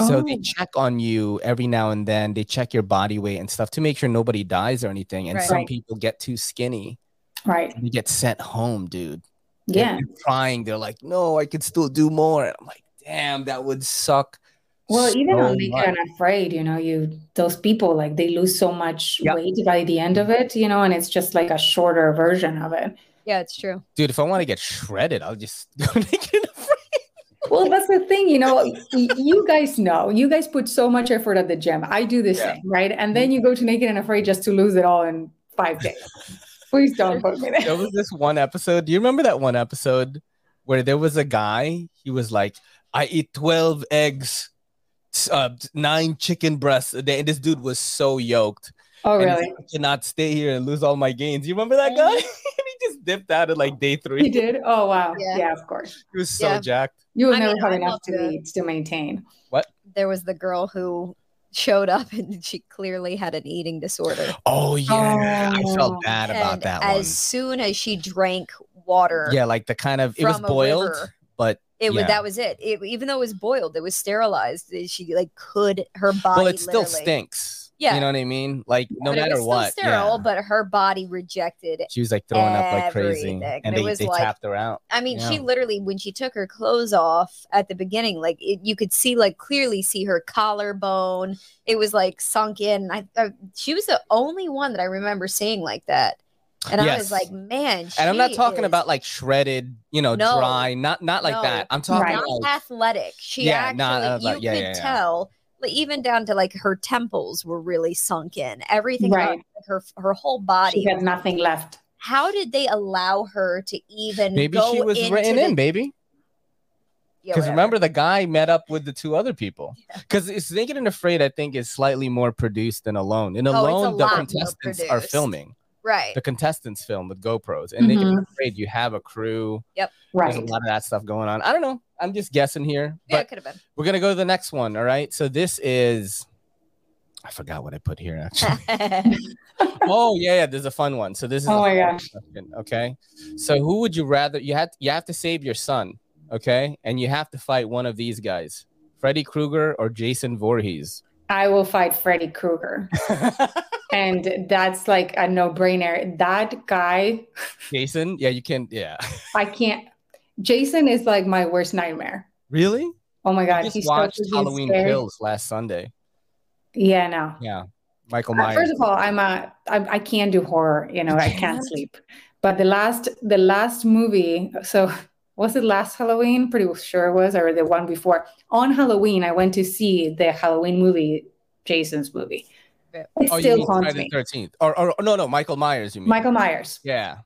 So they Oh. check on you every now and then. They check your body weight and stuff to make sure nobody dies or anything. And Right. some Right. people get too skinny Right. and you get sent home, dude. They're- Yeah. they're trying. They're like, no, I could still do more. And I'm like, damn, that would suck. Well, even so on Naked and Afraid, you know, you those people like they lose so much Yep. weight by the end of it, you know, and it's just like a shorter version of it. Yeah, it's true. Dude, if I want to get shredded, I'll just go naked and afraid. Well, that's the thing, you know, you guys know, you guys put so much effort at the gym. I do the Yeah. same, right? And then you go to Naked and Afraid just to lose it all in five days. Please don't put me there. there was this one episode. Do you remember that one episode where there was a guy? He was like, "I eat twelve eggs, uh, nine chicken breasts a day." And this dude was so yoked. Oh, really? like, I cannot stay here and lose all my gains. You remember that guy? he just dipped out at like day three. He did? Oh, wow. Yeah. Yeah, of course. He was so Yeah. jacked. You will I never mean, have I enough to the- eat to maintain. What? There was the girl who showed up and she clearly had an eating disorder. Oh yeah, I Oh. felt bad about and that as one. soon as she drank water, Yeah, like the kind of it was boiled, river, but it was that was it. it. Even though it was boiled, it was sterilized. She like could her body. well, it still stinks. Yeah. You know what I mean? Like no But it matter was still what. sterile, yeah. but her body rejected. she was like throwing up like crazy. everything. And And it they, was they like- tapped her out. I mean, she literally, when she took her clothes off at the beginning, like it, you could see, like clearly see her collarbone. It was like sunk in. I, I she was the only one that I remember seeing like that, and I was like, man. And I'm not talking is about like shredded, you know, No. dry, not not like No. that. I'm talking Right. like athletic. She Yeah, actually, not athletic. you Yeah, could yeah, yeah. tell, even down to like her temples were really sunk in. Everything, about, Right. like, her her whole body. She had nothing left. How did they allow her to even maybe go she was into written the, in, baby. Yeah, Because whatever. remember, the guy met up with the two other people. Because it's Naked and Afraid, I think, is slightly more produced than Alone. In Oh, Alone, the contestants are filming. Right? The contestants film with GoPros. And Naked and Mhm. Afraid, you have a crew. yep Right. there's a lot of that stuff going on. I don't know. I'm just guessing here. Yeah, it could have been. we're gonna go to the next one. All right. So this is I forgot what I put here actually. oh yeah, yeah, there's a fun one. So this is Oh my gosh. question, okay. So who would you rather you have you have to save your son, okay? And you have to fight one of these guys. Freddy Krueger or Jason Voorhees. I will fight Freddy Krueger. And that's like a no brainer. That guy, Jason? Yeah, you can't yeah. I can't. Jason is like my worst nightmare. Really? Oh my God. he watched Halloween. Kills last Sunday. Yeah, no. Yeah. Michael Uh, Myers. First of all, I'm a I, I can't do horror. You know, I can't? sleep. But the last the last movie, so was it last Halloween? Pretty sure it was, or the one before. On Halloween, I went to see the Halloween movie, Jason's movie. Yeah. It oh, you still mean haunts Friday me. the 13th. Or, or oh, no, no, Michael Myers, you mean. Michael Myers. Yeah.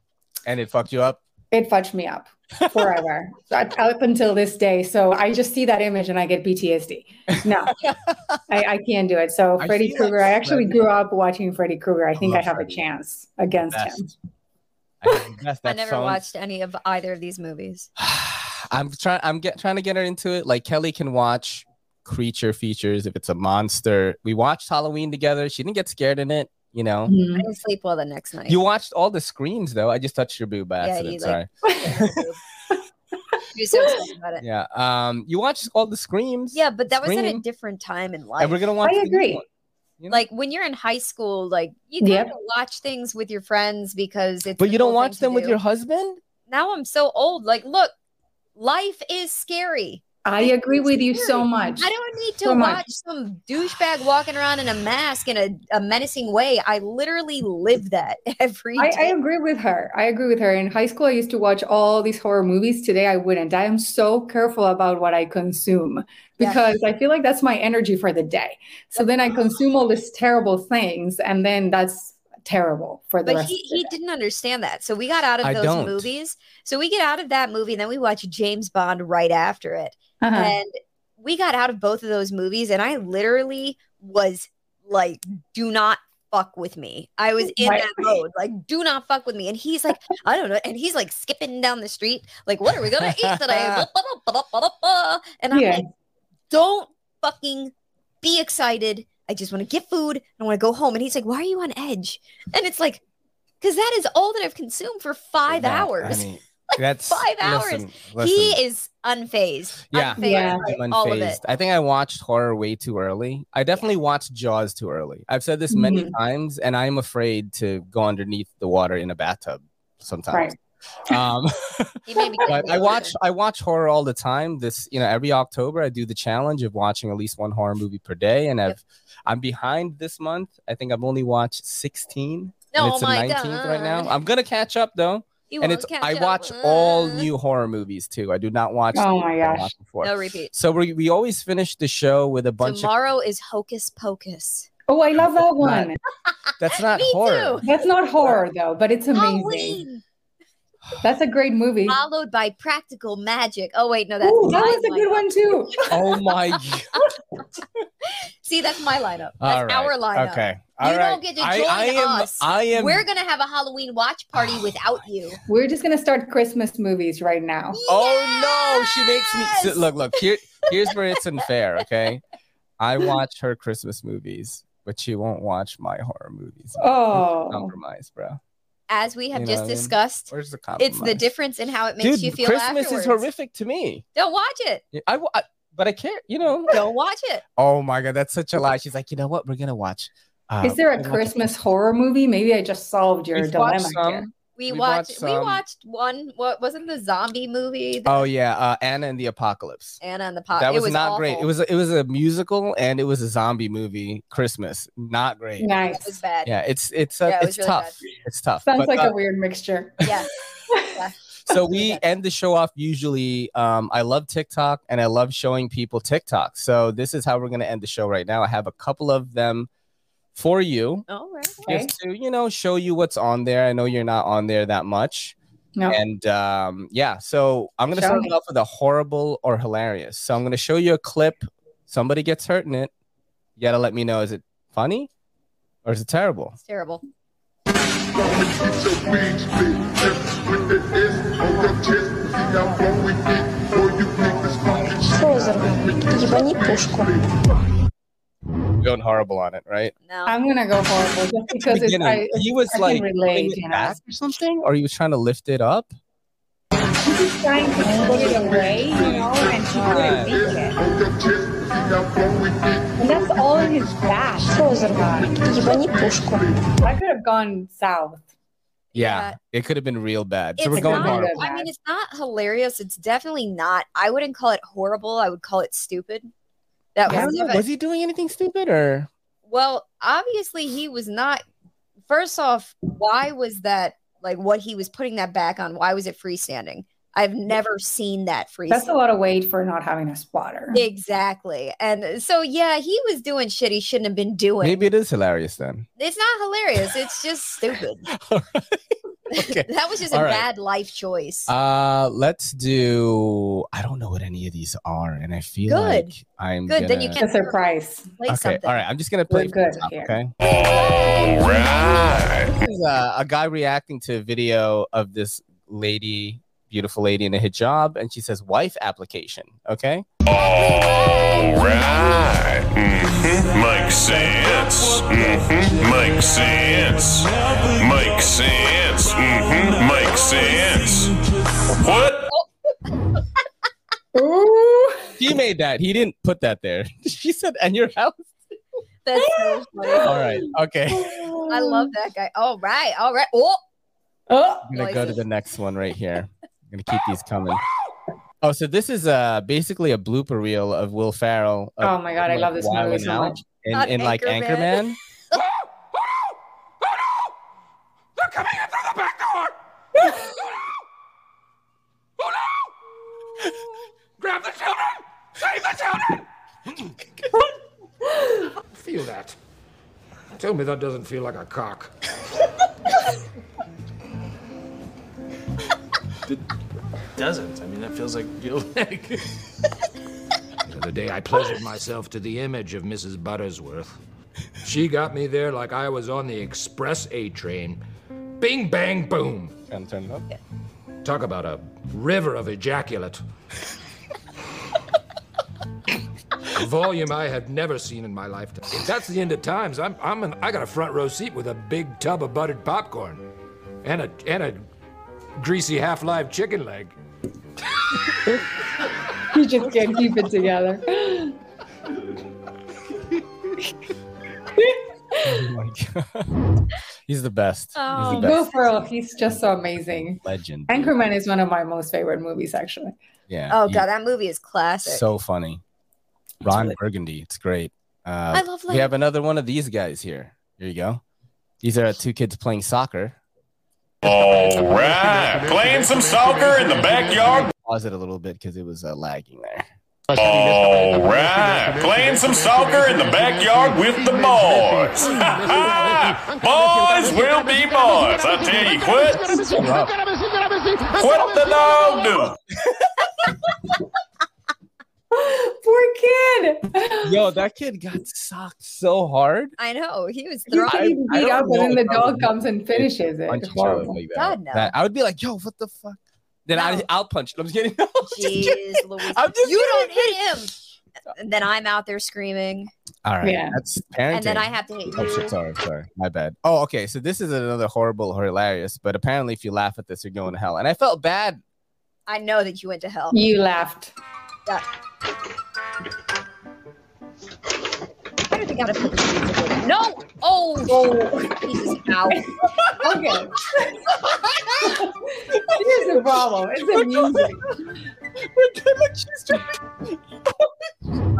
And it fucked you up? It fudged me up forever, So, up until this day. So I just see that image and I get PTSD. No, I, I can't do it. So I Freddy Krueger, I actually grew up watching Freddy Krueger. I think I have Freddy. a chance against him. Best. I think the best. I never sounds- watched any of either of these movies. I'm trying. I'm get, trying to get her into it. Like Kelly can watch creature features if it's a monster. We watched Halloween together. She didn't get scared in it. You know. I Mhm. didn't sleep well the next night. You watched all the screams though. I just touched your boob by Yeah, accident. you, Sorry. like- You're so excited about it. Yeah. Um. You watched all the screams. Yeah, but that was at a different time in life. And we're gonna watch. I the agree. you know? like when you're in high school, like you kind Yep. of watch things with your friends because it's. but you don't cool watch thing to them with your husband. Now I'm so old. Like, look, life is scary. I agree with you so much. I don't need to So much. watch some douchebag walking around in a mask in a, a menacing way. I literally live that every I, I agree with her. I agree with her. In high school, I used to watch all these horror movies. Today, I wouldn't. I am so careful about what I consume Yeah. because I feel like that's my energy for the day. So then I consume all these terrible things, and then that's terrible for the but rest he, of the he day. didn't understand that. So we got out of I those don't. movies. So we get out of that movie, and then we watch James Bond right after it. Uh-huh. And we got out of both of those movies, and I literally was like, do not fuck with me. I was in Right. that mode, like, do not fuck with me. And he's like, I don't know. And he's like skipping down the street, like, what are we gonna eat today? And I'm Yeah. like, don't fucking be excited. I just want to get food. I want to go home. And he's like, why are you on edge? And it's like, because that is all that I've consumed for five Yeah, hours. I mean, Like, that's five hours. listen, he is unfazed. Yeah. Unfazed Yeah. by I'm all of unfazed. it. I think I watched horror way too early. I definitely watched Jaws too early. I've said this many Mhm. times, and I'm afraid to go underneath the water in a bathtub sometimes. Um, He made me but I watch I watch horror all the time. This you know every October I do the challenge of watching at least one horror movie per day, and I've I'm behind this month. I think I've only watched 16. and Oh it's the my 19th right now. I'm gonna catch up though, You and it's catch I up. watch all Uh, new horror movies too. I do not watch. Oh my gosh. Before. No repeat. So we, we always finish the show with a bunch of Tomorrow is Hocus Pocus. Oh, I love that one. That's not Me horror. too. That's not horror though, but it's amazing. Halloween, That's a great movie. followed by Practical Magic. Oh wait, no, that's Ooh, that was a good lineup. one too. Oh my god. See, that's my lineup. That's All right. our lineup. Okay. You All don't get to join I am, us. I am. We're gonna have a Halloween watch party Oh without my you. We're just gonna start Christmas movies right now. Oh no, she makes me Yes! so, look. Look here. Here's where it's unfair. Okay, I watch her Christmas movies, but she won't watch my horror movies. Oh, compromise, bro. As we have You know just what I mean? discussed, the it's the difference in how it makes Dude, you feel Christmas afterwards. is horrific to me. Don't watch it. I, I but I can't. You know. Don't watch it. Oh my god, that's such a lie. She's like, you know what? We're gonna watch Uh, Is there a Christmas horror movie? Maybe I just solved your dilemma some. We We've watched. watched we watched one. What wasn't the zombie movie? that- Oh yeah, uh, Anna and the Apocalypse. Anna and the Apocalypse. that it was, not great. It was a, it was a musical and it was a zombie movie. Christmas, not great. Nice. It was bad. Yeah, it's it's uh, Yeah, it it's really tough. It's tough. Sounds But, like uh, a weird mixture. Yeah. so we end the show off usually um, i love tiktok and i love showing people tiktok so this is how we're going to end the show right now i have a couple of them for you All right. Okay. just to you know show you what's on there i know you're not on there that much No. and um, yeah so i'm going to Show start me. it off with a horrible or hilarious so i'm going to show you a clip somebody gets hurt in it you got to let me know is it funny or is it terrible It's terrible. Ебани пушку. I'm going horrible on it, right? No, I'm gonna go horrible just because it's, I, he was I like you back or something, or he was trying to lift it up. She's trying to put it away, you know, and she couldn't take it. And that's all in his back. I could have gone south. Yeah, yeah, it could have been real bad. It's so we're going not, I mean, it's not hilarious. It's definitely not. I wouldn't call it horrible. I would call it stupid. That I was, know, was he doing anything stupid or? well. Obviously, he was not. First off, why was that like what he was putting that back on? Why was it freestanding? I've never seen that freestanding. That's a lot of weight for not having a spotter. Exactly. And so, yeah, he was doing shit he shouldn't have been doing. Maybe it is hilarious then. It's not hilarious. It's just stupid. okay. that was just a All right. bad life choice. Uh, let's do. I don't know what any of these are, and I feel Good. like I'm Good, then you gonna- can- It's a surprise. Play Okay, something. all right. I'm just gonna play We're good top. Okay. All right. This is uh, a guy reacting to a video of this lady, beautiful lady in a hijab, and she says wife application. Okay. All right. Mhm. Makes sense. Mhm. Makes sense. Makes sense. Mhm. Makes sense. What? Ooh. He made that. He didn't put that there. she said, "And your house." That's so funny. All right. Okay. I love that guy. All right. All right. Oh, Oh, I'm gonna go to the next one right here. I'm gonna keep these coming. Oh, so this is uh basically a blooper reel of Will Ferrell. of, oh my god, I love this wilding movie so out much. In, Not in like Anchorman. Anchorman. They're coming in through the back door! Oh no! Oh no! Grab the children! Save the children! feel that. Tell me that doesn't feel like a cock. doesn't. I mean, that feels like your leg. The other day, I pleasured myself to the image of Mrs. Buttersworth. She got me there like I was on the Express A train. Bing, bang, boom. Trying to turn it up. Talk about a river of ejaculate. a volume I had never seen in my lifetime. If that's the end of times, I'm, I'm an, I got a front row seat with a big tub of buttered popcorn and a, and a greasy half live chicken leg. You just can't keep it together. Oh my god. He's the best. Oh. He's the Will Ferrell, he's just so amazing. legend. Anchorman is one of my most favorite movies, actually. Yeah. oh he- god, that movie is classic. so funny. Ron Burgundy. It's great. Uh, I love we have another one of these guys here. Here you go. These are two kids playing soccer. All right. Playing some soccer in the backyard. Pause it a little bit because it was uh, lagging there. All right. Playing some soccer in the backyard with the boys. boys will be boys. I tell you, quit. What the dog do? Poor kid. Yo, that kid got socked so hard. I know he was He's throwing. getting I beat up, and then the if I would dog comes and finishes it. Punch It's each other horrible. like that. God, no. That- I would be like, yo, what the fuck? Then I, No. I'll punch. I'm just kidding. I'm just kidding. Louise. I'm just you don't hit him. And then I'm out there screaming, All right. Yeah. That's parenting. and then I have to hit Oh shit! Sorry, sorry, my bad. Oh, okay. So this is another horrible or hilarious, but apparently, if you laugh at this, you're going to hell. And I felt bad. I know that you went to hell. You laughed. Yeah. How did you gotta put the pizza away. No! Oh, oh. Jesus, ow. Okay. Here's the problem. It's the music.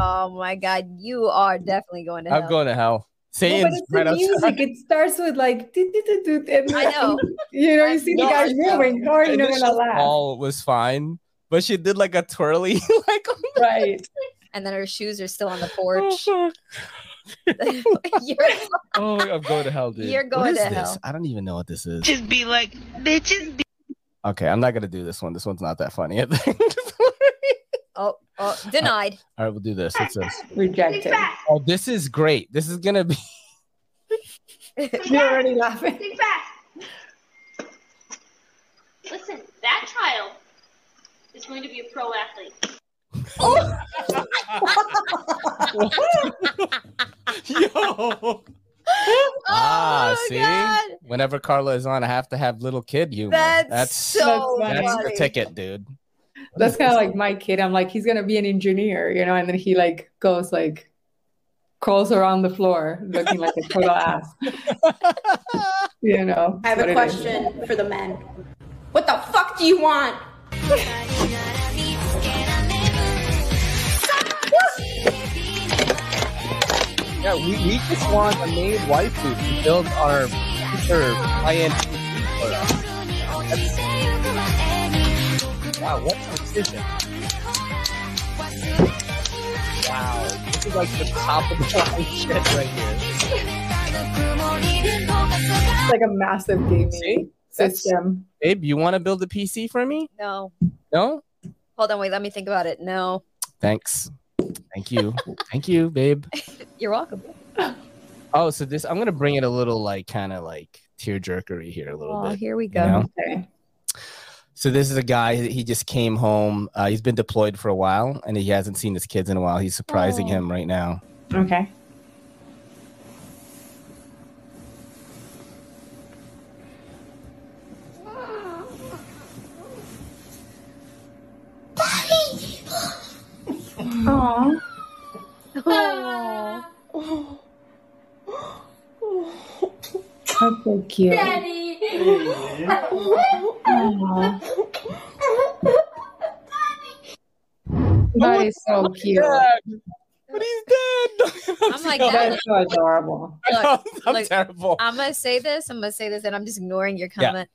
Oh my god, you are definitely going to hell. I'm going to hell. No, but it's the outside. music. It starts with like and I know. You know, you see the No, guys I know. moving. How are you not gonna laugh? call was fine, but she did like a twirly, like Right. and then her shoes are still on the oh, porch. oh, oh, I'm going to hell, dude. You're going is to this? hell. I don't even know what this is. Just be like, bitches be Okay, I'm not gonna do this one. This one's not that funny. I think. oh, oh, denied. All right, we'll do this. What's this? Rejected. Oh, this is great. This is gonna be. You're already laughing. Think fast. Listen, that child is going to be a pro athlete. Yo. ah, Oh, see. God. Whenever Carla is on, I have to have little kid humor. That's, that's so That's that's funny. the ticket, dude. That's kind of like my kid. I'm like, he's gonna be an engineer, you know, and then he like goes like crawls around the floor looking like a total ass. You know. I have a question for the men. What the fuck do you want? Yeah, we, we just want a maid waifu to build our future high-end for us. That's- Wow, what precision. Wow, this is like the top of the line shit right here. It's like a massive gaming See? That's- system. Babe, you want to build a PC for me? No. No? Hold on, wait, let me think about it. No. Thanks. Thank you. Thank you, babe. You're welcome. Oh, so this I'm gonna bring it a little like kind of like tearjerkery here a little Oh, bit. here we you go. know? Okay. So this is a guy. He just came home. Uh, he's been deployed for a while, and he hasn't seen his kids in a while. He's surprising Oh. him right now. Okay. Aww. Oh. That's so cute. Daddy! Aw. That is so cute. But he's dead. I'm like, so- That is so adorable. I'm, I'm Look, terrible. I'm gonna say this. I'm gonna say this, and I'm just ignoring your Yeah. comment.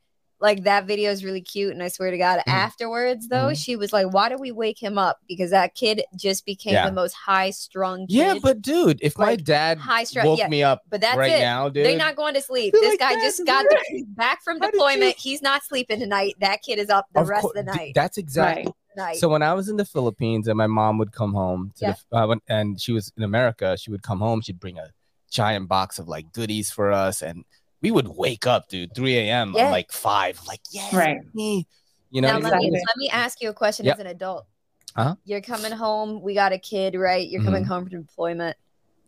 Like that video is really cute, and I swear to God, Mhm. afterwards though, Mhm. she was like, "Why do we wake him up?" Because that kid just became Yeah. the most high-strung kid. yeah, but dude, if my dad high stress. woke Yeah, me up but that's right it. now, dude, They're not going to sleep. They're This like, guy just got the, back from how did you-" deployment. He's not sleeping tonight. That kid is up the Of rest cour- of the th- night. That's exactly. Right. night. So when I was in the Philippines and my mom would come home to Yeah. the, uh, when, and she was in America, she would come home. She'd bring a giant box of like goodies for us, and we would wake up, dude, 3 a.m. Yeah. Like five, like yeah, Right. me. You know, now it let me, let me ask you a question Yep. as an adult. Uh-huh. You're coming home. We got a kid, right? You're coming Mhm. home from deployment.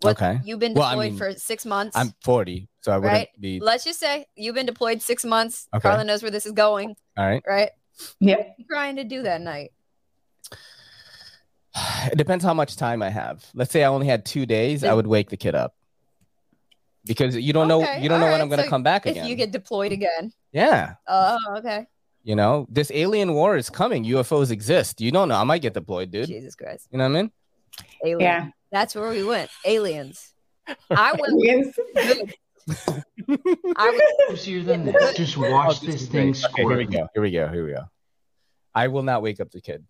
What, Okay. You've been Well, I deployed mean, for six months. I'm 40, so I wouldn't Right. be Let's just say you've been deployed six months. Okay. Carla knows where this is going, all right. right? Yeah. What are you trying to do that night? It depends how much time I have. Let's say I only had two days, I would wake the kid up because you don't know you don't know when I'm gonna so come back If again. you get deployed again. yeah, Oh, okay. you know this alien war is coming. UFOs exist. You don't know. I might get deployed, dude. Jesus Christ. You know what I mean? Alien. Yeah. That's where we went. Aliens. I went Yes. I was Juicier than this. Just watch Oh, this is thing great. Okay, here we go. Here we go. Here we go. I will not wake up the kid.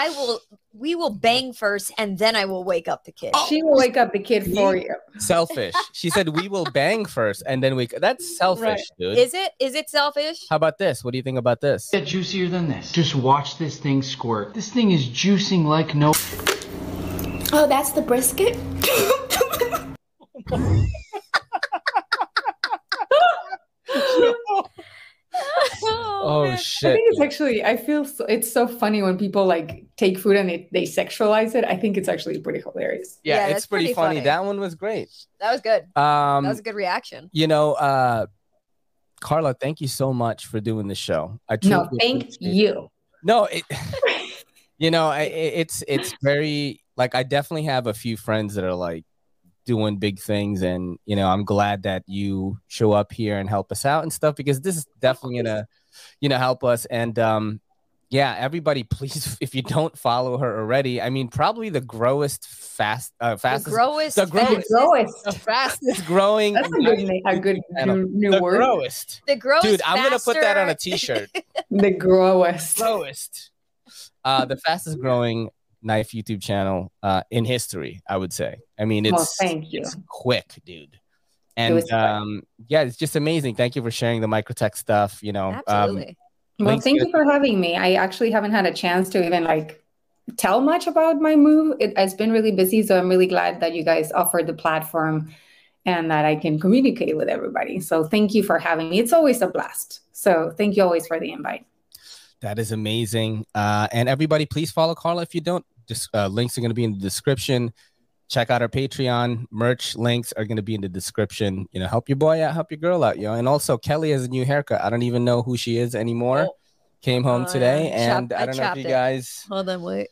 I will we will bang first and then I will wake up the kid. She will wake up the kid for you. Selfish. She said we will bang first and then we. That's selfish, Right. dude. Is it is it selfish? How about this? What do you think about this? Get juicier than this. Just watch this thing squirt. This thing is juicing like no. Oh, that's the brisket? Oh man. I think it's actually I feel so, it's so funny when people like take food and they, they sexualize it. I think it's actually pretty hilarious. Yeah, Yeah, it's pretty, pretty funny. funny. That one was great. That was good. Um, That was a good reaction. you know, uh, Carla, thank you so much for doing the show. I No, truly thank appreciate it. you. No, it, you know, I, it's it's very like I definitely have a few friends that are like doing big things, and you know, I'm glad that you show up here and help us out and stuff because this is definitely gonna, you know, help us. And um, yeah, everybody, please, if you don't follow her already, I mean, probably the growest, fast, uh, fastest, growest, the growest, growest. the fastest growing. That's a good, na- a good new, new the word. growest. The growest. Dude, I'm gonna put that on a faster- t-shirt. The growest. growest. Uh, the fastest growing knife YouTube channel uh, in history, I would say. I mean, Well, it's thank you. it's quick, dude. And quick. um, yeah, it's just amazing. Thank you for sharing the microtech stuff. You know, um, Absolutely. Well, thank to- you for having me. I actually haven't had a chance to even like tell much about my move. It has been really busy, so I'm really glad that you guys offered the platform and that I can communicate with everybody. So thank you for having me. It's always a blast. So thank you always for the invite. That is amazing. Uh, and everybody, please follow Carla if you don't. Just uh, links are going to be in the description. Check out our Patreon. Merch links are going to be in the description. You know, help your boy out, help your girl out, yo. And also, Kelly has a new haircut. I don't even know who she is anymore. Came home Oh, today, and I I don't know if you guys. Hold on, wait.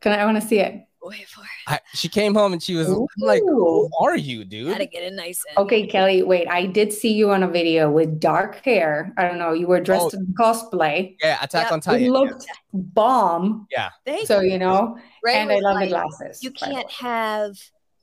Can I, I want to see it. Wait for it. I, she came home and she was I'm like, "Who are you, dude?" Gotta get it nice and Okay, Kelly, wait. I did see you on a video with dark hair. I don't know. You were dressed Oh. in cosplay. Yeah, Attack Yep. on It Titan. looked bomb. Yeah, Thank So, you. you know, Ray and I was love the glasses. You can't have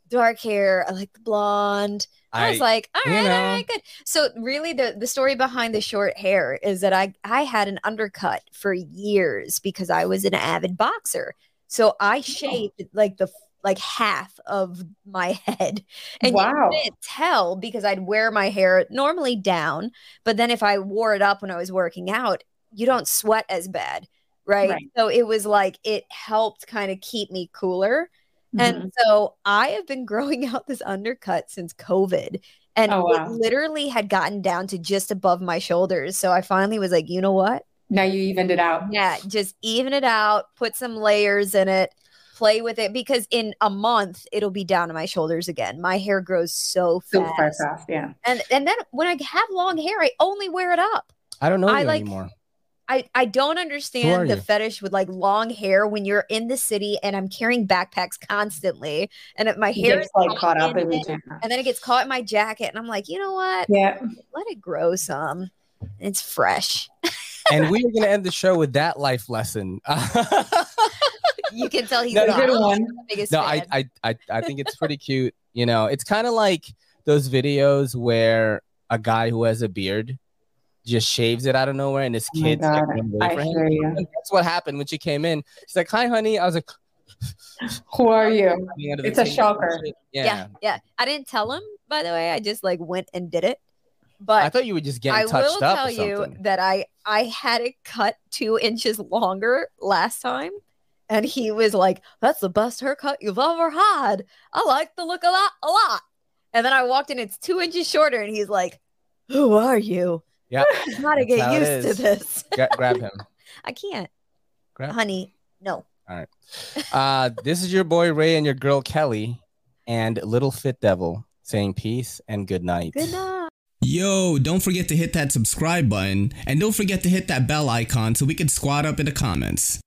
dark hair. I like the blonde. I, was like, all you right, all know. right, good. So really the the story behind the short hair is that I I had an undercut for years because I was an avid boxer. So. I shaved like the like half of my head. And Wow. you couldn't tell because I'd wear my hair normally down, but then if I wore it up when I was working out, you don't sweat as bad. Right. Right. So it was like it helped kind of keep me cooler. Mhm. And so I have been growing out this undercut since COVID. And Oh, wow. it literally had gotten down to just above my shoulders. So I finally was like, you know what? Now you evened it out. Yeah, just even it out, put some layers in it, play with it because in a month it'll be down to my shoulders again. My hair grows so So fast. far fast, yeah. And and then when I have long hair, I only wear it up. I don't know I you like- anymore. I, I don't understand the you? fetish with like long hair when you're in the city and I'm carrying backpacks constantly and if my hair gets is like caught up in in it, the and then it gets caught in my jacket and I'm like, you know what? Yeah. Let it grow some. It's fresh. and we are going to end the show with that life lesson. You can tell he's No, the no, Good one. biggest no. I, I, I, I think it's pretty cute. You know, it's kind of like those videos where a guy who has a beard just shaves it out of nowhere, and his Oh kids like, God, run away I hear you. And that's what happened when she came in. She's like, "Hi, honey." I was like, Who are you? running under the It's a shocker. yeah. Yeah. yeah, I didn't tell him, by the way. I just like went and did it. But I thought you would just get. I will tell you that I I had it cut two inches longer last time, and he was like, "That's the best haircut you've ever had. I like the look of that a lot." And then I walked in, it's two inches shorter, and he's like, "Who are you? Yeah, gotta get used to this. Gra- grab him. I can't, Grab. honey. No, All right. Uh, this is your boy Ray and your girl Kelly, and Little Fit Devil saying peace and good night. good night." Yo, don't forget to hit that subscribe button and don't forget to hit that bell icon so we can squad up in the comments.